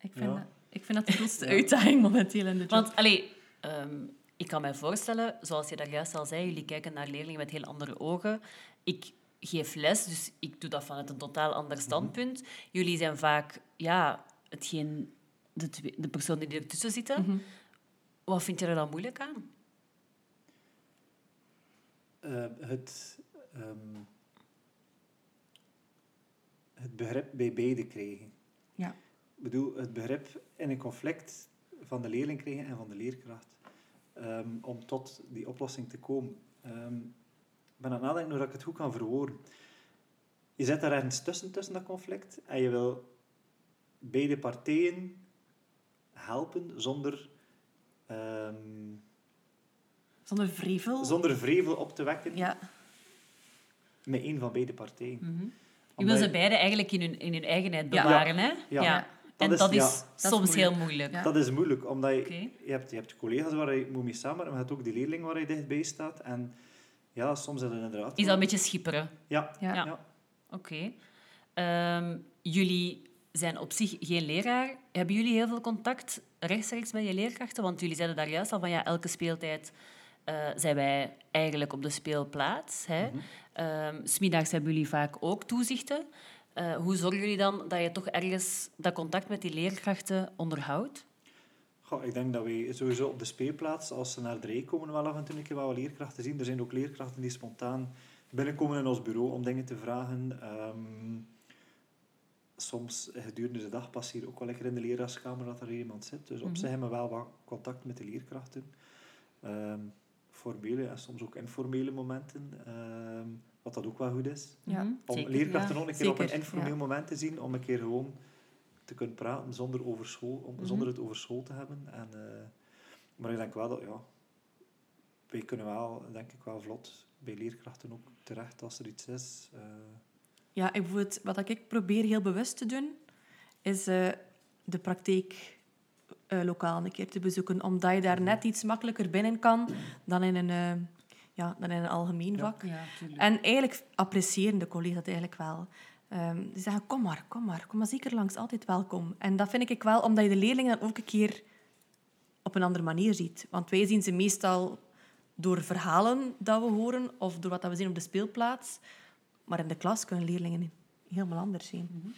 Ik vind, Ja. dat, ik vind dat de grootste uitdaging momenteel in de job. Want, allee, ehm, ik kan mij voorstellen, zoals je daar juist al zei, jullie kijken naar leerlingen met heel andere ogen. Ik geef les, dus ik doe dat vanuit een totaal ander standpunt. Jullie zijn vaak, ja, hetgeen, de, twee- de personen die ertussen zitten. Wat vind je er dan moeilijk aan? Eh, het, ehm, het begrip bij beide krijgen. Ja. Ik bedoel, het begrip in een conflict van de leerling krijgen en van de leerkracht. ehm, om tot die oplossing te komen. Ehm, ik ben aan het nadenken hoe dat ik het goed kan verwoorden. Je zit daar ergens tussen, tussen dat conflict. En je wil beide partijen helpen zonder... ehm, Zonder vrevel. zonder vrevel op te wekken Ja, met één van beide partijen. Je Omdat wil ze beide eigenlijk in hun, in hun eigenheid Ja. bewaren, hè? Ja. En Dat dat is- is, ja. Dat is soms moeilijk. heel moeilijk. Ja. Dat is moeilijk, omdat je, je, hebt, je hebt collega's waar je moet mee samen, maar je hebt ook die leerling waar je dichtbij staat. En ja, soms is het inderdaad... Is dat een beetje schipperen? Ja. Ja. Oké. Ehm, jullie zijn op zich geen leraar. Hebben jullie heel veel contact rechtstreeks met je leerkrachten? Want jullie zeiden daar juist al van ja, elke speeltijd eh, zijn wij eigenlijk op de speelplaats. Hè? Ehm, 's middags hebben jullie vaak ook toezichten. Eh, hoe zorgen jullie dan dat je toch ergens dat contact met die leerkrachten onderhoudt? Goh, ik denk dat wij sowieso op de speelplaats, als ze naar de rij komen, wel af en toe een keer wel leerkrachten zien. Er zijn ook leerkrachten die spontaan binnenkomen in ons bureau om dingen te vragen. Ehm, soms gedurende de dag past hier ook wel lekker in de leraarskamer dat er iemand zit. Dus op zich hebben we wel wat contact met de leerkrachten. Ehm, formele en soms ook informele momenten, ehm, wat dat ook wel goed is. Ja. Mhm, Om zeker. leerkrachten Ja. ook een keer op een informeel ja. moment te zien, om een keer gewoon te kunnen praten zonder, over school, om, Mhm. zonder het over school te hebben. En, eh, maar ik denk wel dat, ja, wij kunnen wel, denk ik wel vlot bij leerkrachten ook terecht als er iets is. Eh, Ja, ik bijvoorbeeld, wat ik probeer heel bewust te doen, is eh, de praktijk eh, lokaal een keer te bezoeken. Omdat je daar net iets makkelijker binnen kan dan in een, eh, ja, dan in een algemeen vak. Ja. En eigenlijk appreciëren de collega's dat eigenlijk wel. Ehm die zeggen, kom maar, kom maar, kom maar zeker langs, altijd welkom. En dat vind ik wel, omdat je de leerlingen dan ook een keer op een andere manier ziet. Want wij zien ze meestal door verhalen dat we horen of door wat we zien op de speelplaats. Maar in de klas kunnen leerlingen helemaal anders zijn.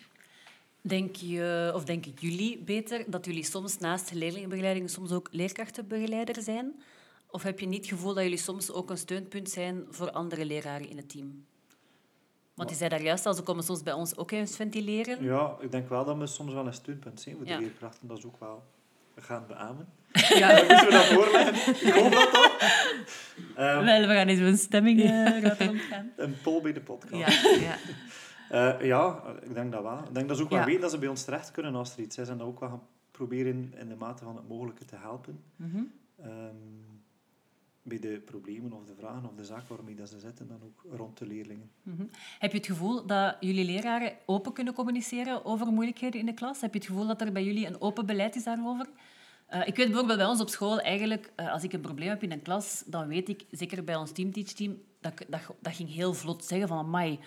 Denk je, of denken jullie beter, dat jullie soms naast leerlingenbegeleiding soms ook leerkrachtenbegeleider zijn? Of heb je niet het gevoel dat jullie soms ook een steunpunt zijn voor andere leraren in het team? Want je zei daar juist al, ze komen soms bij ons ook eens ventileren. ja, ik denk wel dat we soms wel een steunpunt zijn voor Ja. de leerkrachten. Dat is ook wel... We gaan beamen. Ja, Dan moeten we dat voorleggen. Ik hoop dat toch. Ehm, Wel, we gaan eens een stemming uh, rondgaan. een poll bij de podcast. ja, ja. Eh, ja, ik denk dat wel. Ik denk dat ze ook wel Ja. weten dat ze bij ons terecht kunnen als er iets is. En dat ook wel gaan proberen in de mate van het mogelijke te helpen. Ehm, bij de problemen of de vragen of de zaak waarmee dat ze zitten, dan ook rond de leerlingen. Mhm. Heb je het gevoel dat jullie leraren open kunnen communiceren over moeilijkheden in de klas? Heb je het gevoel dat er bij jullie een open beleid is daarover? Eh, ik weet bijvoorbeeld bij ons op school, eigenlijk, eh, als ik een probleem heb in een klas, dan weet ik, zeker bij ons teamteach-team, dat, dat, dat ging heel vlot zeggen van, amai,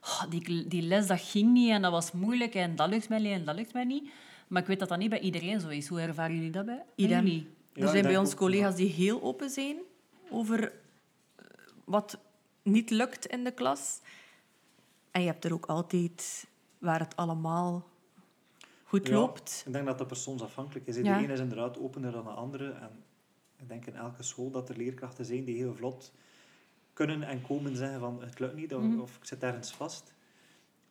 oh, die, die les dat ging niet en dat was moeilijk en dat lukt mij niet en dat lukt mij niet. Maar ik weet dat dat niet bij iedereen zo is. Hoe ervaren jullie dat bij, bij Idem. jullie? Ja, er zijn bij ons ook, collega's die heel open zijn over eh, wat niet lukt in de klas. En je hebt er ook altijd waar het allemaal goed Ja, loopt. Ik denk dat dat persoonsafhankelijk is. Ja. Iedereen is inderdaad opener dan de andere. En ik denk in elke school dat er leerkrachten zijn die heel vlot kunnen en komen zeggen van het lukt niet of, Mhm. of ik zit ergens vast.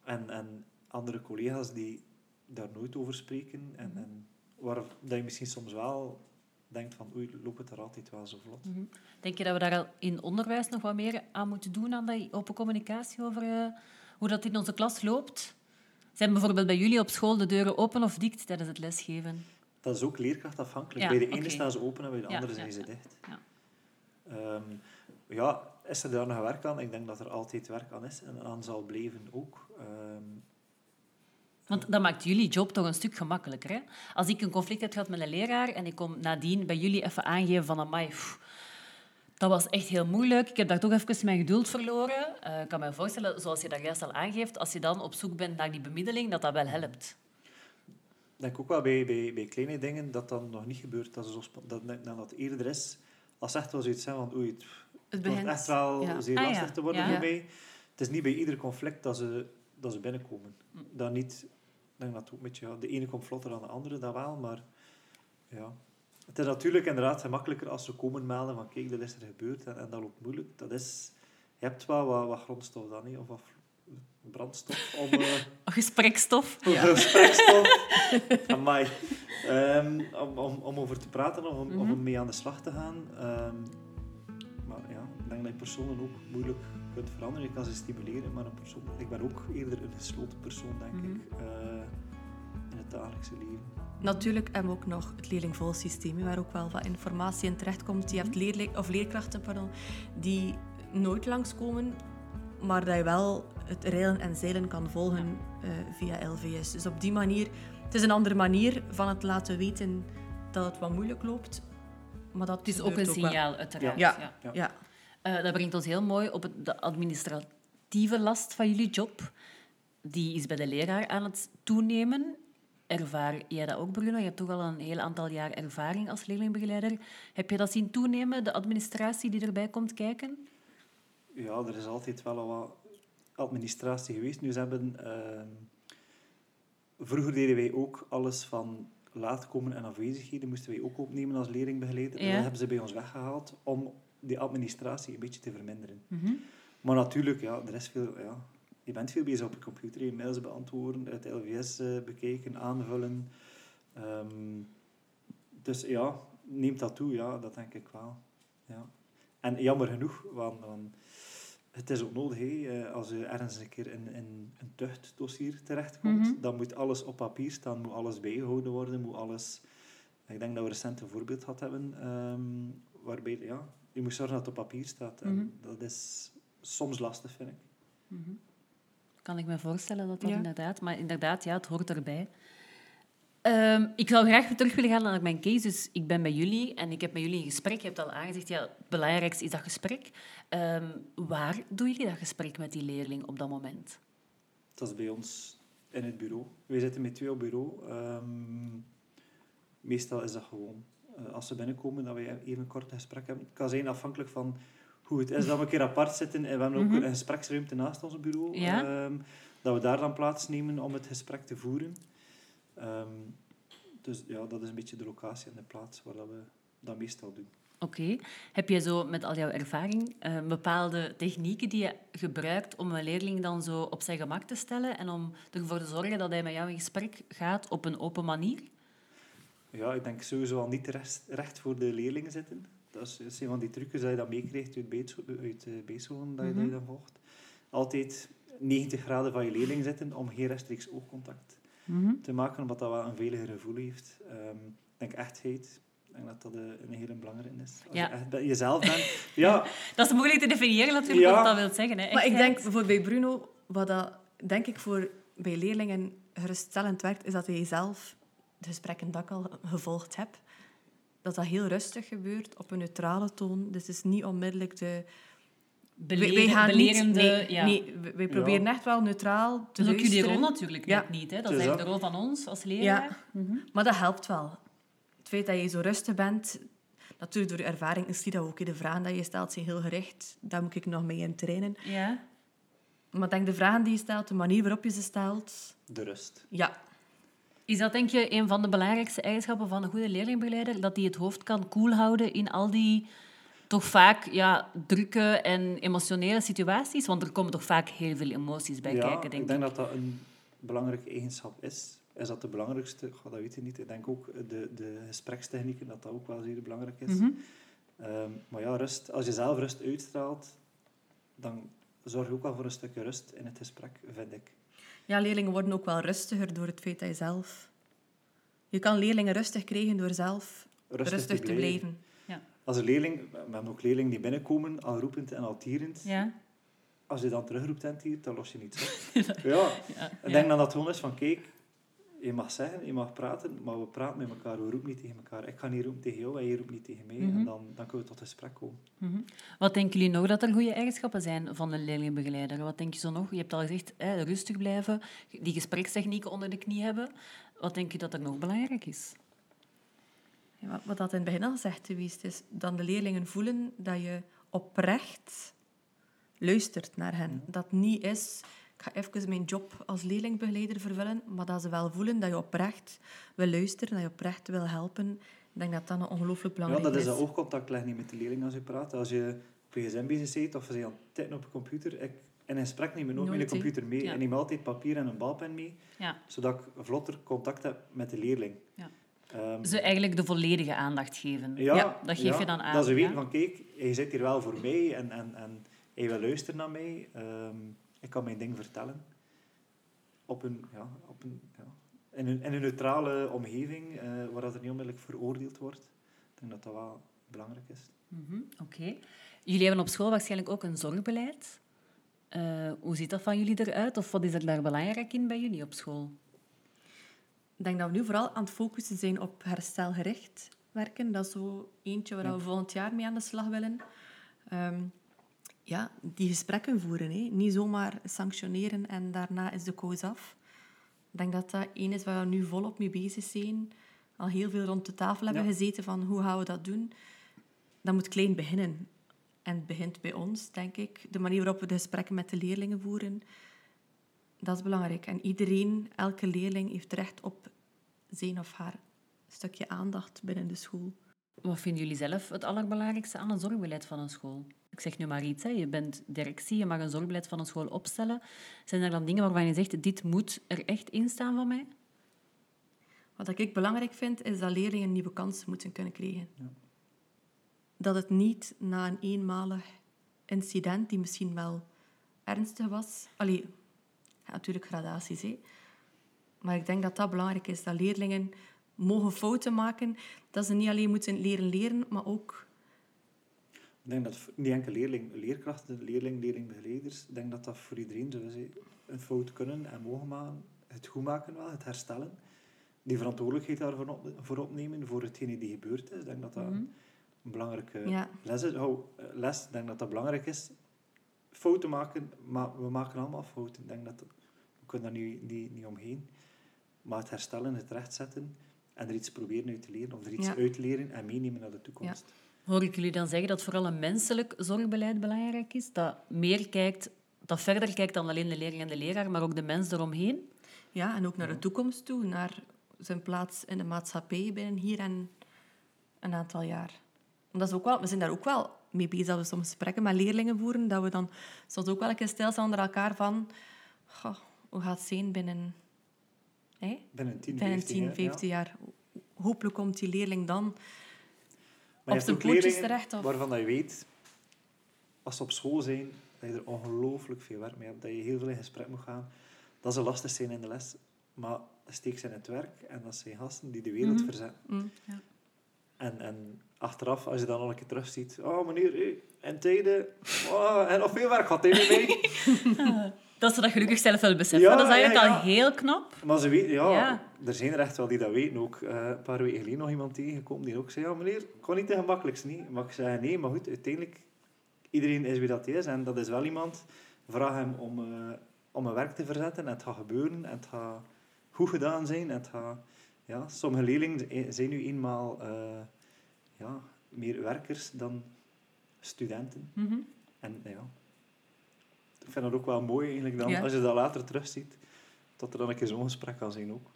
En, en andere collega's die daar nooit over spreken en, en waar dat je misschien soms wel denkt van oei, loopt het er altijd wel zo vlot. Mhm. Denk je dat we daar al in onderwijs nog wat meer aan moeten doen, aan die open communicatie over eh, hoe dat in onze klas loopt? Zijn bijvoorbeeld bij jullie op school de deuren open of dicht tijdens het lesgeven? Dat is ook leerkrachtafhankelijk. Ja, bij de ene staan ze open en bij de Ja, andere ja, zijn ze dicht. Ja. Ehm, ja, is er daar nog werk aan? Ik denk dat er altijd werk aan is en aan zal blijven ook. Ehm, Want dat maakt jullie job toch een stuk gemakkelijker. Hè? Als ik een conflict heb gehad met een leraar en ik kom nadien bij jullie even aangeven van amai, pff, dat was echt heel moeilijk. Ik heb daar toch even mijn geduld verloren. Eh, ik kan me voorstellen, zoals je daar juist al aangeeft, als je dan op zoek bent naar die bemiddeling, dat dat wel helpt. Ik denk ook wel bij, bij, bij kleine dingen dat dat nog niet gebeurt. Dat, zo dat, dat, dat eerder is, als echt wel zoiets zijn van oei, het, Het begint... echt wel ja. zeer Ah, lastig ja. te worden Ja. voor mij. Het is niet bij ieder conflict dat ze, dat ze binnenkomen. Dat niet, denk dat ook met ja, de ene komt vlotter dan de andere, dat wel, maar ja. Het is natuurlijk inderdaad gemakkelijker als ze komen melden van kijk, dat is er gebeurd en, en dat loopt moeilijk. Dat is, je hebt wel wat, wat grondstof dan, hè, of wat brandstof om... eh, Gesprekstof. ja. sprekstof. Amai. Ehm, om, om, om over te praten of om, om Mhm. om mee aan de slag te gaan. Ehm, maar ja, ik denk dat je personen ook moeilijk kunt veranderen. Je kan ze stimuleren, maar een persoon... Ik ben ook eerder een gesloten persoon, denk Mhm. ik, eh, in het dagelijkse leven. Natuurlijk hebben we ook nog het leerlingvolsysteem, waar ook wel wat informatie in terechtkomt. Je hebt leerling, of leerkrachten pardon, die nooit langskomen, maar dat je wel het reilen en zeilen kan volgen eh, via LVS. Dus op die manier, het is een andere manier van het laten weten dat het wat moeilijk loopt. Maar dat Het is ook een signaal, uiteraard. Ja. Ja. Ja. Eh, dat brengt ons heel mooi op het, de administratieve last van jullie job. Die is bij de leraar aan het toenemen. Ervaar jij dat ook, Bruno? Je hebt toch al een heel aantal jaar ervaring als leerlingbegeleider. Heb je dat zien toenemen, de administratie die erbij komt kijken? Ja, er is altijd wel wat administratie geweest. Nu, ze hebben... ehm, vroeger deden wij ook alles van laat komen en afwezigheden moesten wij ook opnemen als leerlingbegeleider. En dat hebben ze bij ons weggehaald om die administratie een beetje te verminderen. Mhm. Maar natuurlijk, ja, er is veel, ja, je bent veel bezig op je computer. Je mails beantwoorden, de LVS eh, bekijken, aanvullen. Ehm, dus ja, neemt dat toe, ja, dat denk ik wel. Ja. En jammer genoeg, want, want het is ook nodig, hè, eh, als je ergens een keer in, in een tuchtdossier terechtkomt, Mhm. dan moet alles op papier staan, moet alles bijgehouden worden, moet alles... Ik denk dat we recent een voorbeeld gehad hebben, ehm, waarbij ja, je moet zorgen dat het op papier staat. En Mhm. dat is soms lastig, vind ik. Mhm. Kan ik me voorstellen dat dat Ja. inderdaad... Maar inderdaad, ja, het hoort erbij. Ehm, ik zou graag weer terug willen gaan naar mijn case. Dus ik ben bij jullie en ik heb met jullie een gesprek. Je hebt al aangezegd, ja, het belangrijkste is dat gesprek. Ehm, waar doen jullie dat gesprek met die leerling op dat moment? Dat is bij ons in het bureau. Wij zitten met twee op bureau. Ehm, meestal is dat gewoon als ze binnenkomen dat we even een kort gesprek hebben. Het kan zijn afhankelijk van hoe het is dat we een keer apart zitten. En we hebben ook Mhm. een gespreksruimte naast ons bureau. Ja. Ehm, dat we daar dan plaatsnemen om het gesprek te voeren. Ehm, dus ja, dat is een beetje de locatie en de plaats waar dat we dat meestal doen. Oké. Heb je zo met al jouw ervaring eh, bepaalde technieken die je gebruikt om een leerling dan zo op zijn gemak te stellen en om ervoor te zorgen dat hij met jou in gesprek gaat op een open manier? Ja, ik denk sowieso al niet recht, recht voor de leerlingen zitten. Dat is, is een van die trucjes dat je dan meekrijgt uit, uit uh, dat, je- dat je Mhm. dan volgt. Altijd 90 graden van je leerling zitten om geen rechtstreeks oogcontact te maken, omdat dat wel een veiliger gevoel heeft. Ehm, ik denk echtheid. Ik denk dat dat eh, een hele belangrijke is. Als Ja. je echt bij jezelf bent. ja, Dat is moeilijk te definiëren natuurlijk, Ja. wat dat wil zeggen. Hè. Maar ik denk bijvoorbeeld bij Bruno, wat dat denk ik voor bij leerlingen geruststellend werkt, is dat je zelf de gesprekken dat ik al gevolgd heb, dat dat heel rustig gebeurt, op een neutrale toon. Dus het is niet onmiddellijk de... Wij gaan belerende... niet, nee, ja. nee, wij- proberen echt wel neutraal te Dat is ook jullie rol natuurlijk Ja. niet. Hè? Dat is eigenlijk de rol van ons als leraar. Ja. Mhm. Maar dat helpt wel. Het feit dat je zo rustig bent, natuurlijk door je ervaring, is die dat ook. De vragen die je stelt zijn heel gericht. Daar moet ik nog mee in trainen. Ja. Maar denk de vragen die je stelt, de manier waarop je ze stelt, de rust. ja, Is dat denk je een van de belangrijkste eigenschappen van een goede leerlingbegeleider? Dat die het hoofd kan koel houden in al die toch vaak ja, drukke en emotionele situaties? Want er komen toch vaak heel veel emoties bij ja, kijken, denk ik denk dat dat een belangrijke eigenschap is. Is dat de belangrijkste? Goh, dat weet ik niet. Ik denk ook de, de gesprekstechnieken, dat dat ook wel zeer belangrijk is. Mhm. Ehm, maar ja, rust, als je zelf rust uitstraalt, dan zorg je ook wel voor een stukje rust in het gesprek, vind ik. Ja, leerlingen worden ook wel rustiger door het feit dat je zelf... Je kan leerlingen rustig krijgen door zelf rustig, te blijven. Ja. Als een leerling, we hebben ook leerlingen die binnenkomen, al roepend en al tierend. Ja. Als je dan terugroept en tiert, dan los je niets op. ja. Ja. Ik denk dan dat het gewoon is van, kijk, je mag zeggen, je mag praten, maar we praten met elkaar, we roepen niet tegen elkaar. Ik ga niet roepen tegen jou en je roept niet tegen mij. Mhm. En dan, dan kunnen we tot gesprek komen. Mhm. Wat denken jullie nog dat er goede eigenschappen zijn van een leerlingbegeleider? Wat denk je zo nog? Je hebt al gezegd, hè, rustig blijven, die gesprekstechnieken onder de knie hebben. Wat denk je dat er nog belangrijk is? Ja, wat- wat dat in het begin al gezegd geweest is, dan de leerlingen voelen dat je oprecht luistert naar hen. Dat niet is, ik ga even mijn job als leerlingbegeleider vervullen, maar dat ze wel voelen dat je oprecht wil luisteren, dat je oprecht wil helpen. Ik denk dat dat een ongelooflijk Ja, belangrijk dat is is. dat oogcontact leggen niet met de leerling als je praat. Als je op je gsm bezig bent of je aan het tikken op je computer, ik, in een gesprek neem ik nooit Nooit, mijn computer mee. Ja. Ik neem altijd papier en een balpen mee, Ja. zodat ik vlotter contact heb met de leerling. Ja. Ehm, Ze eigenlijk de volledige aandacht geven. Ja, Ja, dat geef ja, je dan aan, Dat ze weten ja. van, kijk, je zit hier wel voor mij en, en, en je wil luisteren naar mij. Ehm, kan mijn ding vertellen. Op een, ja, op een, ja, in, een, in een neutrale omgeving, eh, waar dat er niet onmiddellijk veroordeeld wordt. Ik denk dat dat wel belangrijk is. Mhm, Oké. Jullie hebben op school waarschijnlijk ook een zorgbeleid. Eh, hoe ziet dat van jullie eruit? Of wat is er daar belangrijk in bij jullie op school? Ik denk dat we nu vooral aan het focussen zijn op herstelgericht werken. Dat is zo eentje waar we volgend jaar mee aan de slag willen. Ehm, ja, die gesprekken voeren. Hè. Niet zomaar sanctioneren en daarna is de koos af. Ik denk dat dat één is waar we nu volop mee bezig zijn. Al heel veel rond de tafel hebben Ja. gezeten van hoe gaan we dat doen. Dat moet klein beginnen. En het begint bij ons, denk ik. De manier waarop we de gesprekken met de leerlingen voeren. Dat is belangrijk. En iedereen, elke leerling, heeft recht op zijn of haar stukje aandacht binnen de school. Wat vinden jullie zelf het allerbelangrijkste aan een zorgbeleid van een school? Ik zeg nu maar iets, hè. je bent directie, je mag een zorgbeleid van een school opstellen. Zijn er dan dingen waarvan je zegt, dit moet er echt in staan van mij? Wat ik belangrijk vind, is dat leerlingen nieuwe kansen moeten kunnen krijgen. Ja. Dat het niet na een eenmalig incident, die misschien wel ernstig was... Allee, ja, natuurlijk gradaties, hè. Maar ik denk dat dat belangrijk is, dat leerlingen mogen fouten maken. Dat ze niet alleen moeten leren leren, maar ook... Ik denk dat niet enkel leerling, leerkrachten, leerling, leerlingbegeleiders, ik denk dat dat voor iedereen zo is. Een fout kunnen en mogen maken, het goed maken wel, het herstellen. Die verantwoordelijkheid daarvoor op, voor opnemen, voor hetgene die gebeurd is. Ik denk dat dat een belangrijke Ja. les is. Oh, les, ik denk dat dat belangrijk is. Fouten maken, maar we maken allemaal fouten. Ik denk dat, we kunnen daar niet, niet, niet omheen. Maar het herstellen, het rechtzetten en er iets proberen uit te leren, of er iets Ja. uit te leren en meenemen naar de toekomst. Hoor ik jullie dan zeggen dat vooral een menselijk zorgbeleid belangrijk is? Dat meer kijkt, dat verder kijkt dan alleen de leerling en de leraar, maar ook de mens eromheen? Ja, en ook naar de toekomst toe, naar zijn plaats in de maatschappij binnen hier en een aantal jaar. En dat is ook wel, we zijn daar ook wel mee bezig dat we soms gesprekken met leerlingen voeren, dat we dan soms ook wel een keer stilstaan onder elkaar van goh, hoe gaat het zijn binnen, hè? Binnen 10, binnen 15, 10, hè, ja. 15 jaar. Hopelijk komt die leerling dan Maar op je zijn hebt ook pootjes leerlingen terecht. Of... Waarvan dat je weet, als ze op school zijn, dat je er ongelooflijk veel werk mee hebt. Dat je heel veel in gesprek moet gaan. Dat ze lastig zijn in de les. Maar steek ze in het werk en dat zijn gasten die de wereld Mhm. verzetten. Mm. En, en achteraf, als je dan nog een keer terugziet. Oh meneer, en tijden. Oh, en nog veel werk hè, met mij. Dat ze dat gelukkig zelf wel beseffen. Ja, dat is eigenlijk ja, ja. al heel knap. Maar ze weten, ja, Ja. Er zijn er echt wel die dat weten ook. Eh, een paar weken geleden nog iemand tegengekomen die ook zei, ja meneer, ik kon niet te gemakkelijkst niet. Maar ik zei, nee, maar goed, uiteindelijk, iedereen is wie dat is. En dat is wel iemand, vraag hem om, eh, om een werk te verzetten en het gaat gebeuren. En het gaat goed gedaan zijn. En het gaat, ja, sommige leerlingen zijn nu eenmaal eh, ja, meer werkers dan studenten. Mhm. En ja, ik vind dat ook wel mooi eigenlijk dan, Ja. als je dat later terugziet, dat er dan een keer zo'n gesprek kan zijn ook.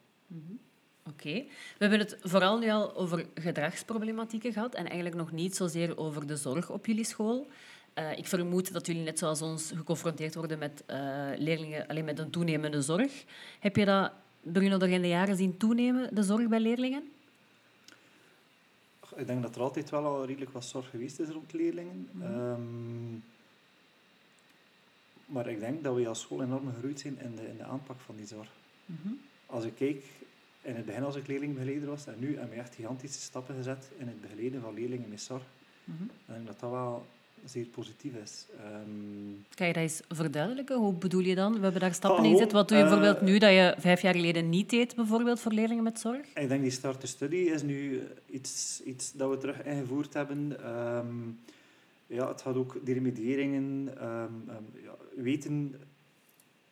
Oké. We hebben het vooral nu al over gedragsproblematieken gehad en eigenlijk nog niet zozeer over de zorg op jullie school. Eh, ik vermoed dat jullie net zoals ons geconfronteerd worden met eh, leerlingen, alleen met een toenemende zorg. Heb je dat, Bruno, door in de jaren zien toenemen, de zorg bij leerlingen? Ik denk dat er altijd wel al redelijk wat zorg geweest is rond leerlingen. Ehm, Maar ik denk dat we als school enorm gegroeid zijn in de, in de aanpak van die zorg. Mhm. Als ik kijk, in het begin als ik leerlingbegeleider was, en nu hebben we echt gigantische stappen gezet in het begeleiden van leerlingen met zorg. Mhm. En ik denk dat dat wel zeer positief is. Ehm, Kan je dat eens verduidelijken? Hoe bedoel je dan? We hebben daar stappen Ah, in gezet. Wat doe je eh, bijvoorbeeld nu dat je vijf jaar geleden niet deed, bijvoorbeeld voor leerlingen met zorg? ik denk die start to study is nu iets, iets dat we terug ingevoerd hebben. Ehm, ja, het gaat ook die remedieringen, ehm, ja, weten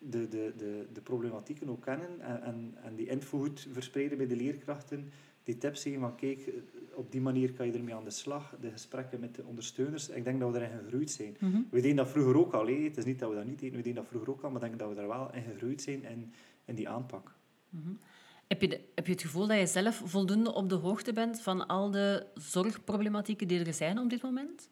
de, de, de, de problematieken ook kennen en, en, en die info goed verspreiden bij de leerkrachten. Die tips zeggen van kijk, op die manier kan je ermee aan de slag. De gesprekken met de ondersteuners. Ik denk dat we daarin gegroeid zijn. Mhm. We deden dat vroeger ook al. hè. Het is niet dat we dat niet deden, we deden dat vroeger ook al. Maar ik denk dat we daar wel in gegroeid zijn in, in die aanpak. Heb je, de- heb je het gevoel dat je zelf voldoende op de hoogte bent van al de zorgproblematieken die er zijn op dit moment?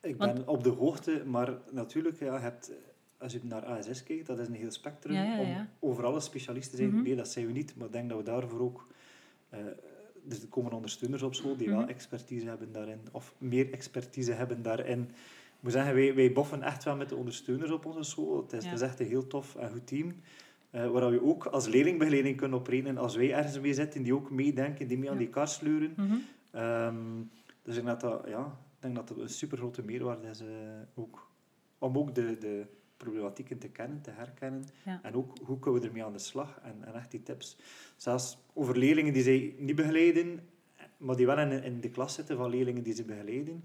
Ik Want- ben op de hoogte, maar natuurlijk, ja, je hebt, als je naar ASS kijkt, dat is een heel spectrum. Ja, ja, ja. Om over alle specialisten te zijn, Mhm. nee, dat zijn we niet. Maar ik denk dat we daarvoor ook... dus er komen ondersteuners op school die wel Mhm. expertise hebben daarin, of meer expertise hebben daarin. Ik moet zeggen, wij, wij boffen echt wel met de ondersteuners op onze school. Het is, het is echt een heel tof en goed team. eh, waar we ook als leerlingbegeleiding kunnen optreden. Als wij ergens mee zitten, die ook meedenken, die mee aan die kar sleuren. Mhm. Ehm, dus ik denk dat dat, ja, ik denk dat dat een super grote meerwaarde is. eh, ook. Om ook de, de problematieken te kennen, te herkennen. Ja. En ook hoe kunnen we ermee aan de slag. En, en echt die tips. Zelfs over leerlingen die zij niet begeleiden, maar die wel in, in de klas zitten van leerlingen die ze begeleiden.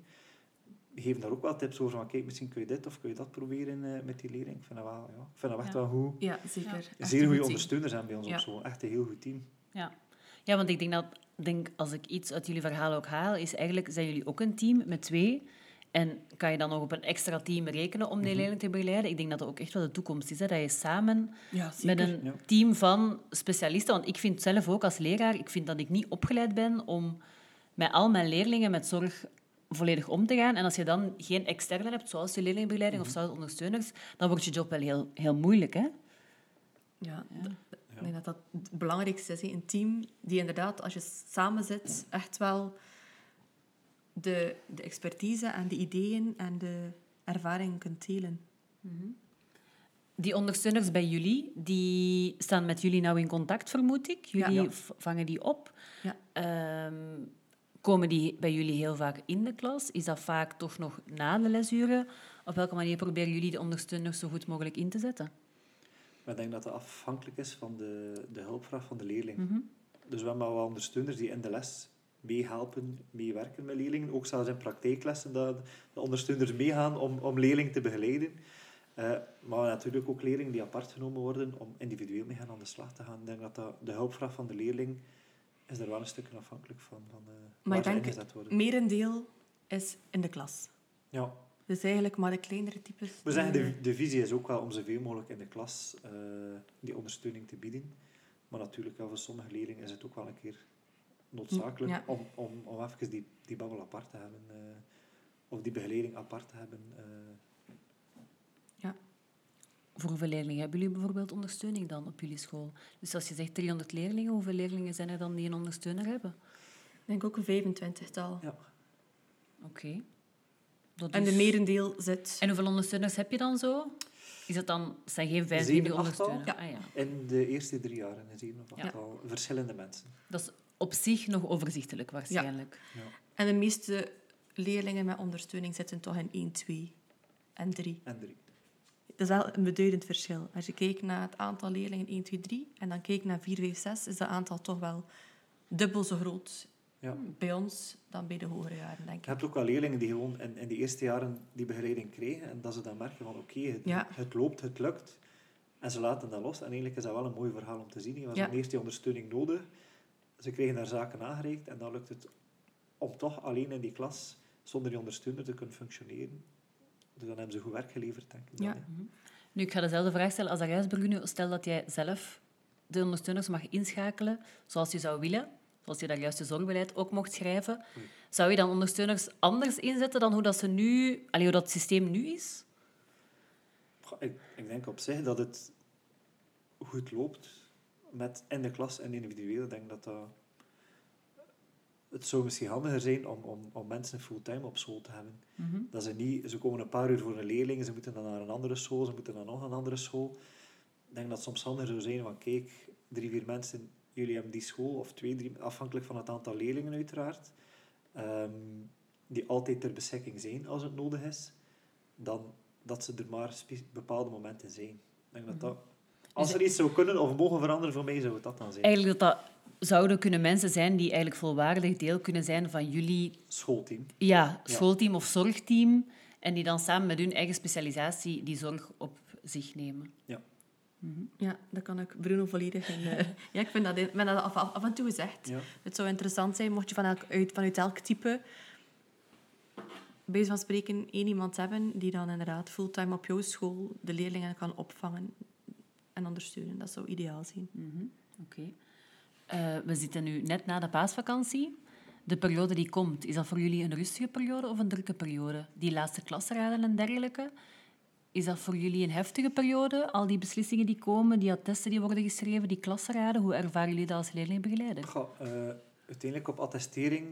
Geven daar ook wel tips over van kijk, misschien kun je dit of kun je dat proberen eh, met die leerling. Ik vind dat wel, ja, ik vind dat echt Ja. wel goed. Ja, zeker. Ja. Zeer goede ondersteuners zijn bij ons Ja. op zo. Echt een heel goed team. Ja. ja, want ik denk dat, denk, als ik iets uit jullie verhaal ook haal, is eigenlijk, zijn jullie ook een team met twee. En kan je dan nog op een extra team rekenen om die Mhm. leerling te begeleiden? Ik denk dat dat ook echt wel de toekomst is. Hè? Dat je samen Ja, met een ja. team van specialisten... Want ik vind zelf ook als leraar, ik vind dat ik niet opgeleid ben om met al mijn leerlingen met zorg volledig om te gaan. En als je dan geen externe hebt, zoals je leerlingbegeleiding of zoals ondersteuners, dan wordt je job wel heel, heel moeilijk. Hè? Ja, ik denk dat dat het belangrijkste is. hè. Een team die inderdaad, als je samen zit, echt wel de, de expertise en de ideeën en de ervaringen kunt delen. Die ondersteuners bij jullie, die staan met jullie nou in contact, vermoed ik. Jullie Ja. vangen die op. Ja. Ehm, komen die bij jullie heel vaak in de klas? Is dat vaak toch nog na de lesuren? Op welke manier proberen jullie de ondersteuners zo goed mogelijk in te zetten? Ik denk dat dat afhankelijk is van de, de hulpvraag van de leerling. Mhm. Dus we hebben wel ondersteuners die in de les meehelpen, meewerken met leerlingen. Ook zelfs in praktijklessen dat de ondersteuners meegaan om, om leerlingen te begeleiden. Eh, maar natuurlijk ook leerlingen die apart genomen worden om individueel mee gaan aan de slag te gaan. Ik denk dat, dat de hulpvraag van de leerling is er wel een stukje afhankelijk van, van eh, waar ik denk-. Merendeel is in de klas. Ja. Dus eigenlijk maar de kleinere types. We zeggen, de, de visie is ook wel om zoveel mogelijk in de klas eh, die ondersteuning te bieden. Maar natuurlijk, ja, voor sommige leerlingen is het ook wel een keer noodzakelijk Ja. om, om, om even die, die babbel apart te hebben. eh, of die begeleiding apart te hebben. eh. Voor hoeveel leerlingen hebben jullie bijvoorbeeld ondersteuning dan op jullie school? Dus als je zegt 300 leerlingen, hoeveel leerlingen zijn er dan die een ondersteuner hebben? Ik denk ook een 25-tal. ja. Oké. Dat En de is- merendeel zit... En hoeveel ondersteuners heb je dan zo? Is het dan, zijn geen 25 Zeven, achttal? ondersteuners? Ah, ja. In de eerste drie jaren is hier nog Ja. aantal verschillende mensen. Dat is op zich nog overzichtelijk waarschijnlijk. Ja. En de meeste leerlingen met ondersteuning zitten toch in 1, 2 en 3. En drie. Dat is wel een beduidend verschil. Als je kijkt naar het aantal leerlingen 1, 2, 3 en dan kijkt naar 4, 5, 6, is dat aantal toch wel dubbel zo groot Ja. bij ons dan bij de hogere jaren, denk Je ik. hebt ook wel leerlingen die gewoon in, in die eerste jaren die begeleiding kregen en dat ze dan merken van oké, het, Ja. het loopt, het lukt. En ze laten dat los. En eigenlijk is dat wel een mooi verhaal om te zien. Je was Ja. eerst die ondersteuning nodig. Ze kregen daar zaken aangereikt en dan lukt het om toch alleen in die klas, zonder die ondersteuner, te kunnen functioneren. Dus dan hebben ze goed werk geleverd, denk ik. dan, Ja. hè. Nu, ik ga dezelfde vraag stellen als Arijsburg nu. Stel dat jij zelf de ondersteuners mag inschakelen zoals je zou willen, zoals je daar juist je zorgbeleid ook mocht schrijven. Zou je dan ondersteuners anders inzetten dan hoe dat, ze nu, allee, hoe dat systeem nu is? Goh, Ik, ik denk op zich dat het goed loopt met in de klas en individueel. Ik denk dat dat het zou misschien handiger zijn om, om, om mensen fulltime op school te hebben. Mhm. Dat ze niet, ze komen een paar uur voor een leerling, ze moeten dan naar een andere school, ze moeten dan nog een andere school. Ik denk dat het soms handiger zou zijn van, kijk, drie, vier mensen, jullie hebben die school, of twee, drie, afhankelijk van het aantal leerlingen uiteraard, ehm, die altijd ter beschikking zijn als het nodig is, dan dat ze er maar bepaalde momenten zijn. Ik denk dat dat... Als er iets zou kunnen of mogen veranderen, voor mij zou het dat dan zijn. Eigenlijk dat dat zouden kunnen mensen zijn die eigenlijk volwaardig deel kunnen zijn van jullie Schoolteam. ja, schoolteam of zorgteam. En die dan samen met hun eigen specialisatie die zorg op zich nemen. Ja. Ja, dat kan ik Bruno volledig in. eh, ja, ik vind dat, ik ben dat af, af en toe gezegd. Ja. Het zou interessant zijn mocht je van elk, uit, vanuit elk type bij van spreken één iemand hebben die dan inderdaad fulltime op jouw school de leerlingen kan opvangen en ondersteunen. Dat zou ideaal zijn. Oké. Eh, we zitten nu net na de paasvakantie. De periode die komt, is dat voor jullie een rustige periode of een drukke periode? Die laatste klasraden en dergelijke. Is dat voor jullie een heftige periode? Al die beslissingen die komen, die attesten die worden geschreven, die klasraden, hoe ervaren jullie dat als leerlingbegeleider? Goh, eh, uiteindelijk op attestering,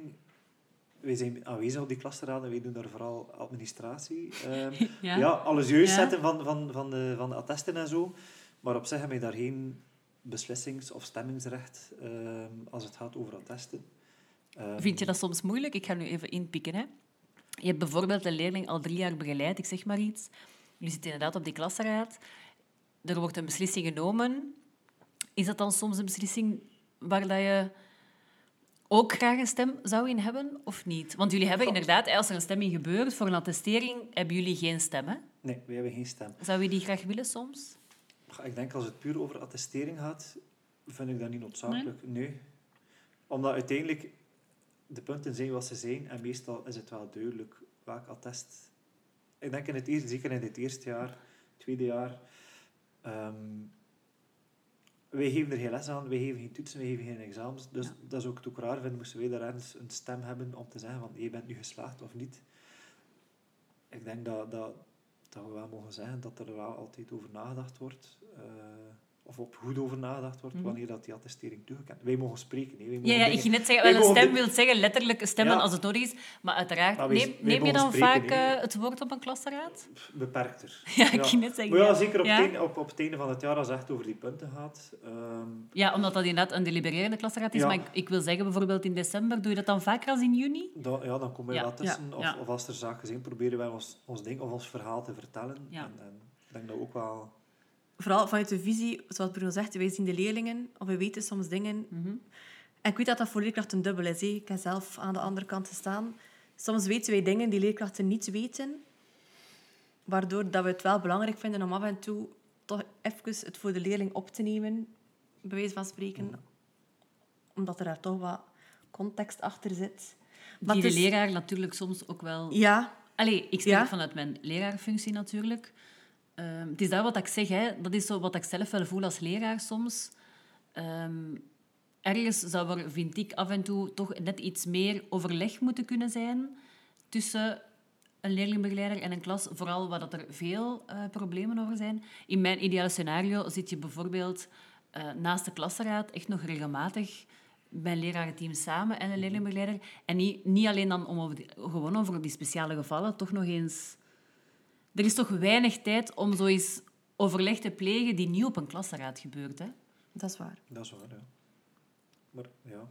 wij zijn aanwezig op die klasraden, wij doen daar vooral administratie. Ehm, Ja? ja? alles juist Ja. zetten van, van, van, de, van de attesten en zo. Maar op zich hebben wij daar geen beslissings- of stemmingsrecht ehm, als het gaat over attesten. Ehm, Vind je dat soms moeilijk? Ik ga nu even inpikken. Hè. Je hebt bijvoorbeeld een leerling al drie jaar begeleid, ik zeg maar iets. Je zit inderdaad op die klasraad. Er wordt een beslissing genomen. Is dat dan soms een beslissing waar dat je ook graag een stem zou in hebben, of niet? Want jullie hebben inderdaad, als er een stemming gebeurt voor een attestering, hebben jullie geen stem. Hè? Nee, wij hebben geen stem. Zou je die graag willen soms? Ik denk als het puur over attestering gaat, vind ik dat niet noodzakelijk. Nee. Omdat uiteindelijk de punten zijn wat ze zijn en meestal is het wel duidelijk welk attest. Ik denk in het eerste, zeker in het eerste jaar, tweede jaar, ehm, wij geven er geen les aan, wij geven geen toetsen, wij geven geen examens. Dus Ja. dat is ook, ook raar vinden, moesten wij daar ergens een stem hebben om te zeggen van je bent nu geslaagd of niet. Ik denk dat, dat, dat we wel mogen zeggen dat er wel altijd over nagedacht wordt. eh, of op goed over nagedacht wordt, Mhm. wanneer dat die attestering toegekend Wij mogen spreken. Hè. Wij Ja, mogen ja ik ging net zeggen, wel een stem wil zeggen letterlijk stemmen Ja. als het nodig is. Maar uiteraard, Maar wij- neem, wij neem je dan spreken, vaak eh, het woord op een klasraad? beperkter. Ja, ik ging net zeggen. Maar ja, zeker op, Ja. Op, op het einde van het jaar, als het echt over die punten gaat. ehm, Ja, omdat dat inderdaad een delibererende klasraad is. Ja. Maar ik, ik wil zeggen, bijvoorbeeld in december, doe je dat dan vaker als in juni? dan, ja, dan komen we wel tussen. Of, of als er zaken zijn, proberen wij ons, ons ding of ons verhaal te vertellen. Ja. En, en ik denk dat ook wel... Vooral vanuit de visie, zoals Bruno zegt, wij zien de leerlingen, of we weten soms dingen. En ik weet dat dat voor leerkrachten dubbel is. hè. Ik heb zelf aan de andere kant gestaan. Soms weten wij dingen die leerkrachten niet weten, waardoor dat we het wel belangrijk vinden om af en toe toch even het voor de leerling op te nemen, bij wijze van spreken. Omdat er daar toch wat context achter zit. Maar die de is- leraar natuurlijk soms ook wel... Ja, Allee, ik spreek Ja. vanuit mijn leraarfunctie natuurlijk. Ehm, het is daar wat ik zeg, hè. dat is zo wat ik zelf wel voel als leraar soms. Ehm, ergens zou er, vind ik, af en toe toch net iets meer overleg moeten kunnen zijn tussen een leerlingbegeleider en een klas, vooral waar dat er veel eh, problemen over zijn. In mijn ideale scenario zit je bijvoorbeeld eh, naast de klasraad echt nog regelmatig mijn lerarenteam samen en een leerlingbegeleider. En niet, niet alleen dan om over die, gewoon over die speciale gevallen, toch nog eens... Er is toch weinig tijd om zo eens overleg te plegen die niet op een klasraad gebeurt. Hè? dat is waar. Dat is waar, ja. Maar ja...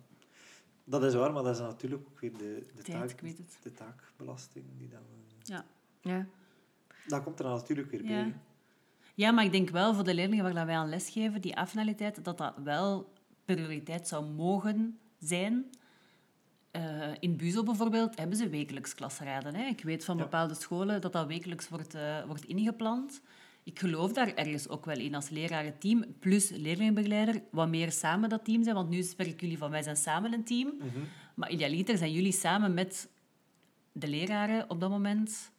Dat is waar, maar dat is natuurlijk ook weer de, de, Tijd, taak, ik weet het. de taakbelasting. Die dan, Ja. Ja. dat komt er dan natuurlijk weer Ja. bij. Ja, maar ik denk wel voor de leerlingen waar dat wij aan lesgeven, die affinaliteit, dat dat wel prioriteit zou mogen zijn. Eh, in Buzel bijvoorbeeld hebben ze wekelijks klasraden. Hè. Ik weet van Ja. bepaalde scholen dat dat wekelijks wordt, eh, wordt ingepland. Ik geloof daar ergens ook wel in als lerarenteam plus leerlingbegeleider, wat meer samen dat team zijn. Want nu spreken jullie van wij zijn samen een team. Mhm. Maar idealiter zijn jullie samen met de leraren op dat moment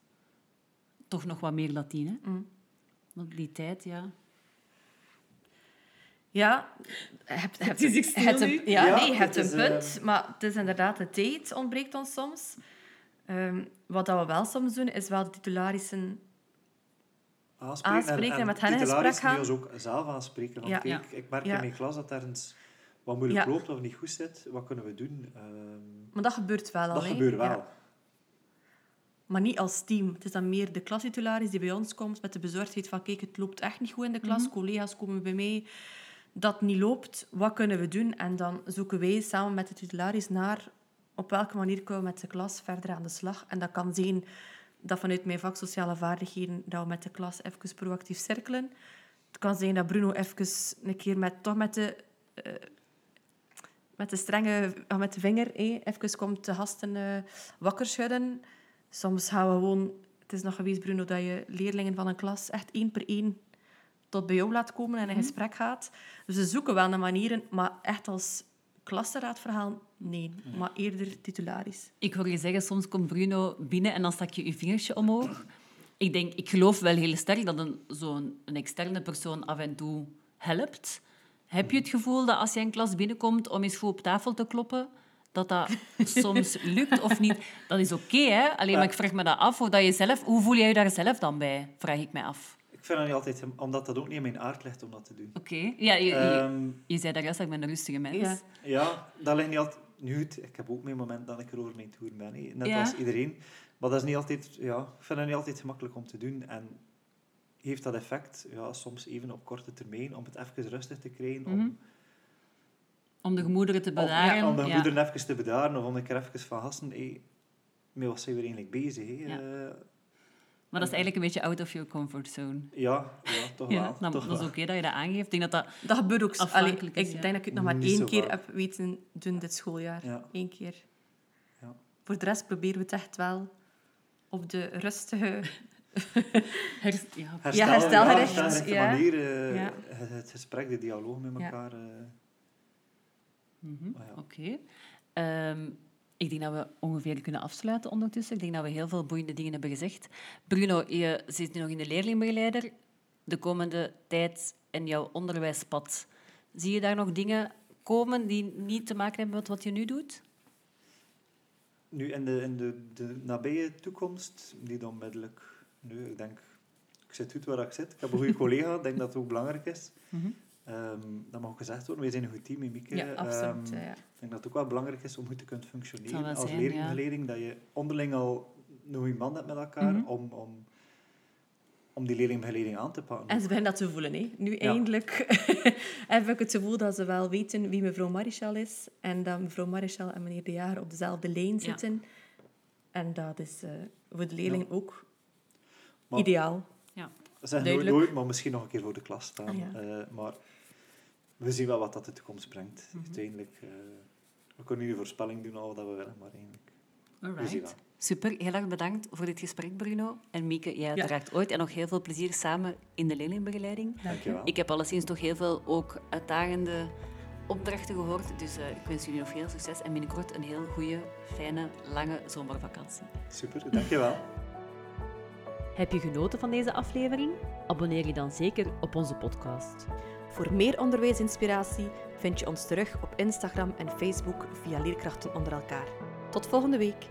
toch nog wat meer. Hè? Mm. Want die tijd, ja. Ja, heb, heb, is ik stil hebt een, ja, Ja, nee, je hebt het een is, punt. eh, Maar het is inderdaad de tijd ontbreekt ons soms. Ehm, wat dat we wel soms doen, is wel de titularissen... Aanspreken, Aanspreken en met hen in gesprek gaan. die ons ook zelf aanspreken. Want Ja. kijk, ik merk Ja. in mijn klas dat ergens wat moeilijk Ja. loopt of niet goed zit, wat kunnen we doen? Ehm, Maar dat gebeurt wel al. dat gebeurt wel. Ja. Maar niet als team. Het is dan meer de klastitularis die bij ons komt met de bezorgdheid van kijk, het loopt echt niet goed in de klas. Collega's komen bij mij dat niet loopt. Wat kunnen we doen? En dan zoeken wij samen met de titularis naar op welke manier kunnen we met de klas verder aan de slag. En dat kan zijn dat vanuit mijn vak sociale vaardigheden dat we met de klas even proactief cirkelen. Het kan zijn dat Bruno even een keer met, toch met de eh, met de strenge, ah, met de vinger, hé, even komt de gasten eh, wakker schudden. Soms gaan we gewoon, het is nog geweest, Bruno, dat je leerlingen van een klas echt één per één tot bij jou laat komen en in gesprek gaat. Dus ze zoeken wel naar manieren, maar echt als klassenraadverhaal, nee. Maar eerder titularis. Ik hoor je zeggen, soms komt Bruno binnen en dan stak je je vingertje omhoog. Ik denk, ik geloof wel heel sterk dat een, zo'n een externe persoon af en toe helpt. Heb je het gevoel dat als je een klas binnenkomt om eens goed op tafel te kloppen, dat dat soms lukt of niet? Dat is oké, hè? Alleen maar ik vraag me dat af. Hoe, dat je zelf, hoe voel jij je daar zelf dan bij? Vraag ik mij af. Ik vind dat niet altijd, omdat dat ook niet in mijn aard ligt om dat te doen. Oké. Ja, je, je, Ehm, je zei daar juist dat ik ben een rustige mens. Ja. ja, dat ligt niet altijd... Nu, ik heb ook mijn moment dat ik er over mijn toer ben, net Ja. als iedereen. Maar dat is niet altijd... Ja, ik vind dat niet altijd gemakkelijk om te doen. En heeft dat effect, ja, soms even op korte termijn, om het even rustig te krijgen, om, Mhm. Om de gemoederen te om, bedaren. ja, om de ja. moederen even te bedaren, of om een keer even van gasten, hey, met wat zijn we eigenlijk bezig? Ja. Eh, Maar dat is eigenlijk een beetje out of your comfort zone. ja, ja, toch Ja, wel. dan, toch dat is oké dat je dat aangeeft. Ik denk dat dat... Dat gebeurt ook. Afhankelijk Allee, is, ik ja. denk dat ik het nog maar Niet één keer heb weten doen dit schooljaar. Ja. Eén keer. Ja. Voor de rest proberen we het echt wel op de rustige... Her- ja, Herstel, Ja, herstelgericht, ja. manier, eh, Ja. het, gesprek, de dialoog met Ja. elkaar. eh, Mhm, maar ja. Oké. Ehm, ik denk dat we ongeveer kunnen afsluiten ondertussen. Ik denk dat we heel veel boeiende dingen hebben gezegd. Bruno, je zit nu nog in de leerlingbegeleider. De komende tijd in jouw onderwijspad. Zie je daar nog dingen komen die niet te maken hebben met wat je nu doet? Nu, in de, in de, de nabije toekomst, niet onmiddellijk. Nu, ik denk, ik zit goed waar ik zit. Ik heb een goede collega, ik denk dat het ook belangrijk is. Mhm. Ehm, dat mag ook gezegd worden, wij zijn een goed team in Mieke. Ja, absoluut. Ehm, ja. ik denk dat het ook wel belangrijk is om goed te kunnen functioneren als zijn, leerlingbegeleiding. Dat je onderling al een goede man hebt met elkaar Mhm. om, om, om die leerlingbegeleiding aan te pakken. En ze beginnen dat te voelen. Hè. Nu Ja. eindelijk heb ik het gevoel dat ze wel weten wie mevrouw Marichal is. En dat mevrouw Marichal en meneer De Jager op dezelfde lijn zitten. En dat is eh, voor de leerlingen ook Maar- ideaal. Zeg nooit duidelijk. nooit, maar misschien nog een keer voor de klas staan. Ah, ja. Eh, maar we zien wel wat dat de toekomst brengt. Mhm. Uiteindelijk, eh, we kunnen nu een voorspelling doen al wat we willen, maar eigenlijk... Alright. wel. Super, heel erg bedankt voor dit gesprek, Bruno. En Mieke, jij uiteraard ooit. En nog heel veel plezier samen in de leerlingbegeleiding. Dankjewel. Ik heb alleszins toch heel veel ook uitdagende opdrachten gehoord. Dus eh, ik wens jullie nog veel succes en binnenkort een heel goede, fijne, lange zomervakantie. Super, dankjewel. Heb je genoten van deze aflevering? Abonneer je dan zeker op onze podcast. Voor meer onderwijsinspiratie vind je ons terug op Instagram en Facebook via Leerkrachten onder elkaar. Tot volgende week.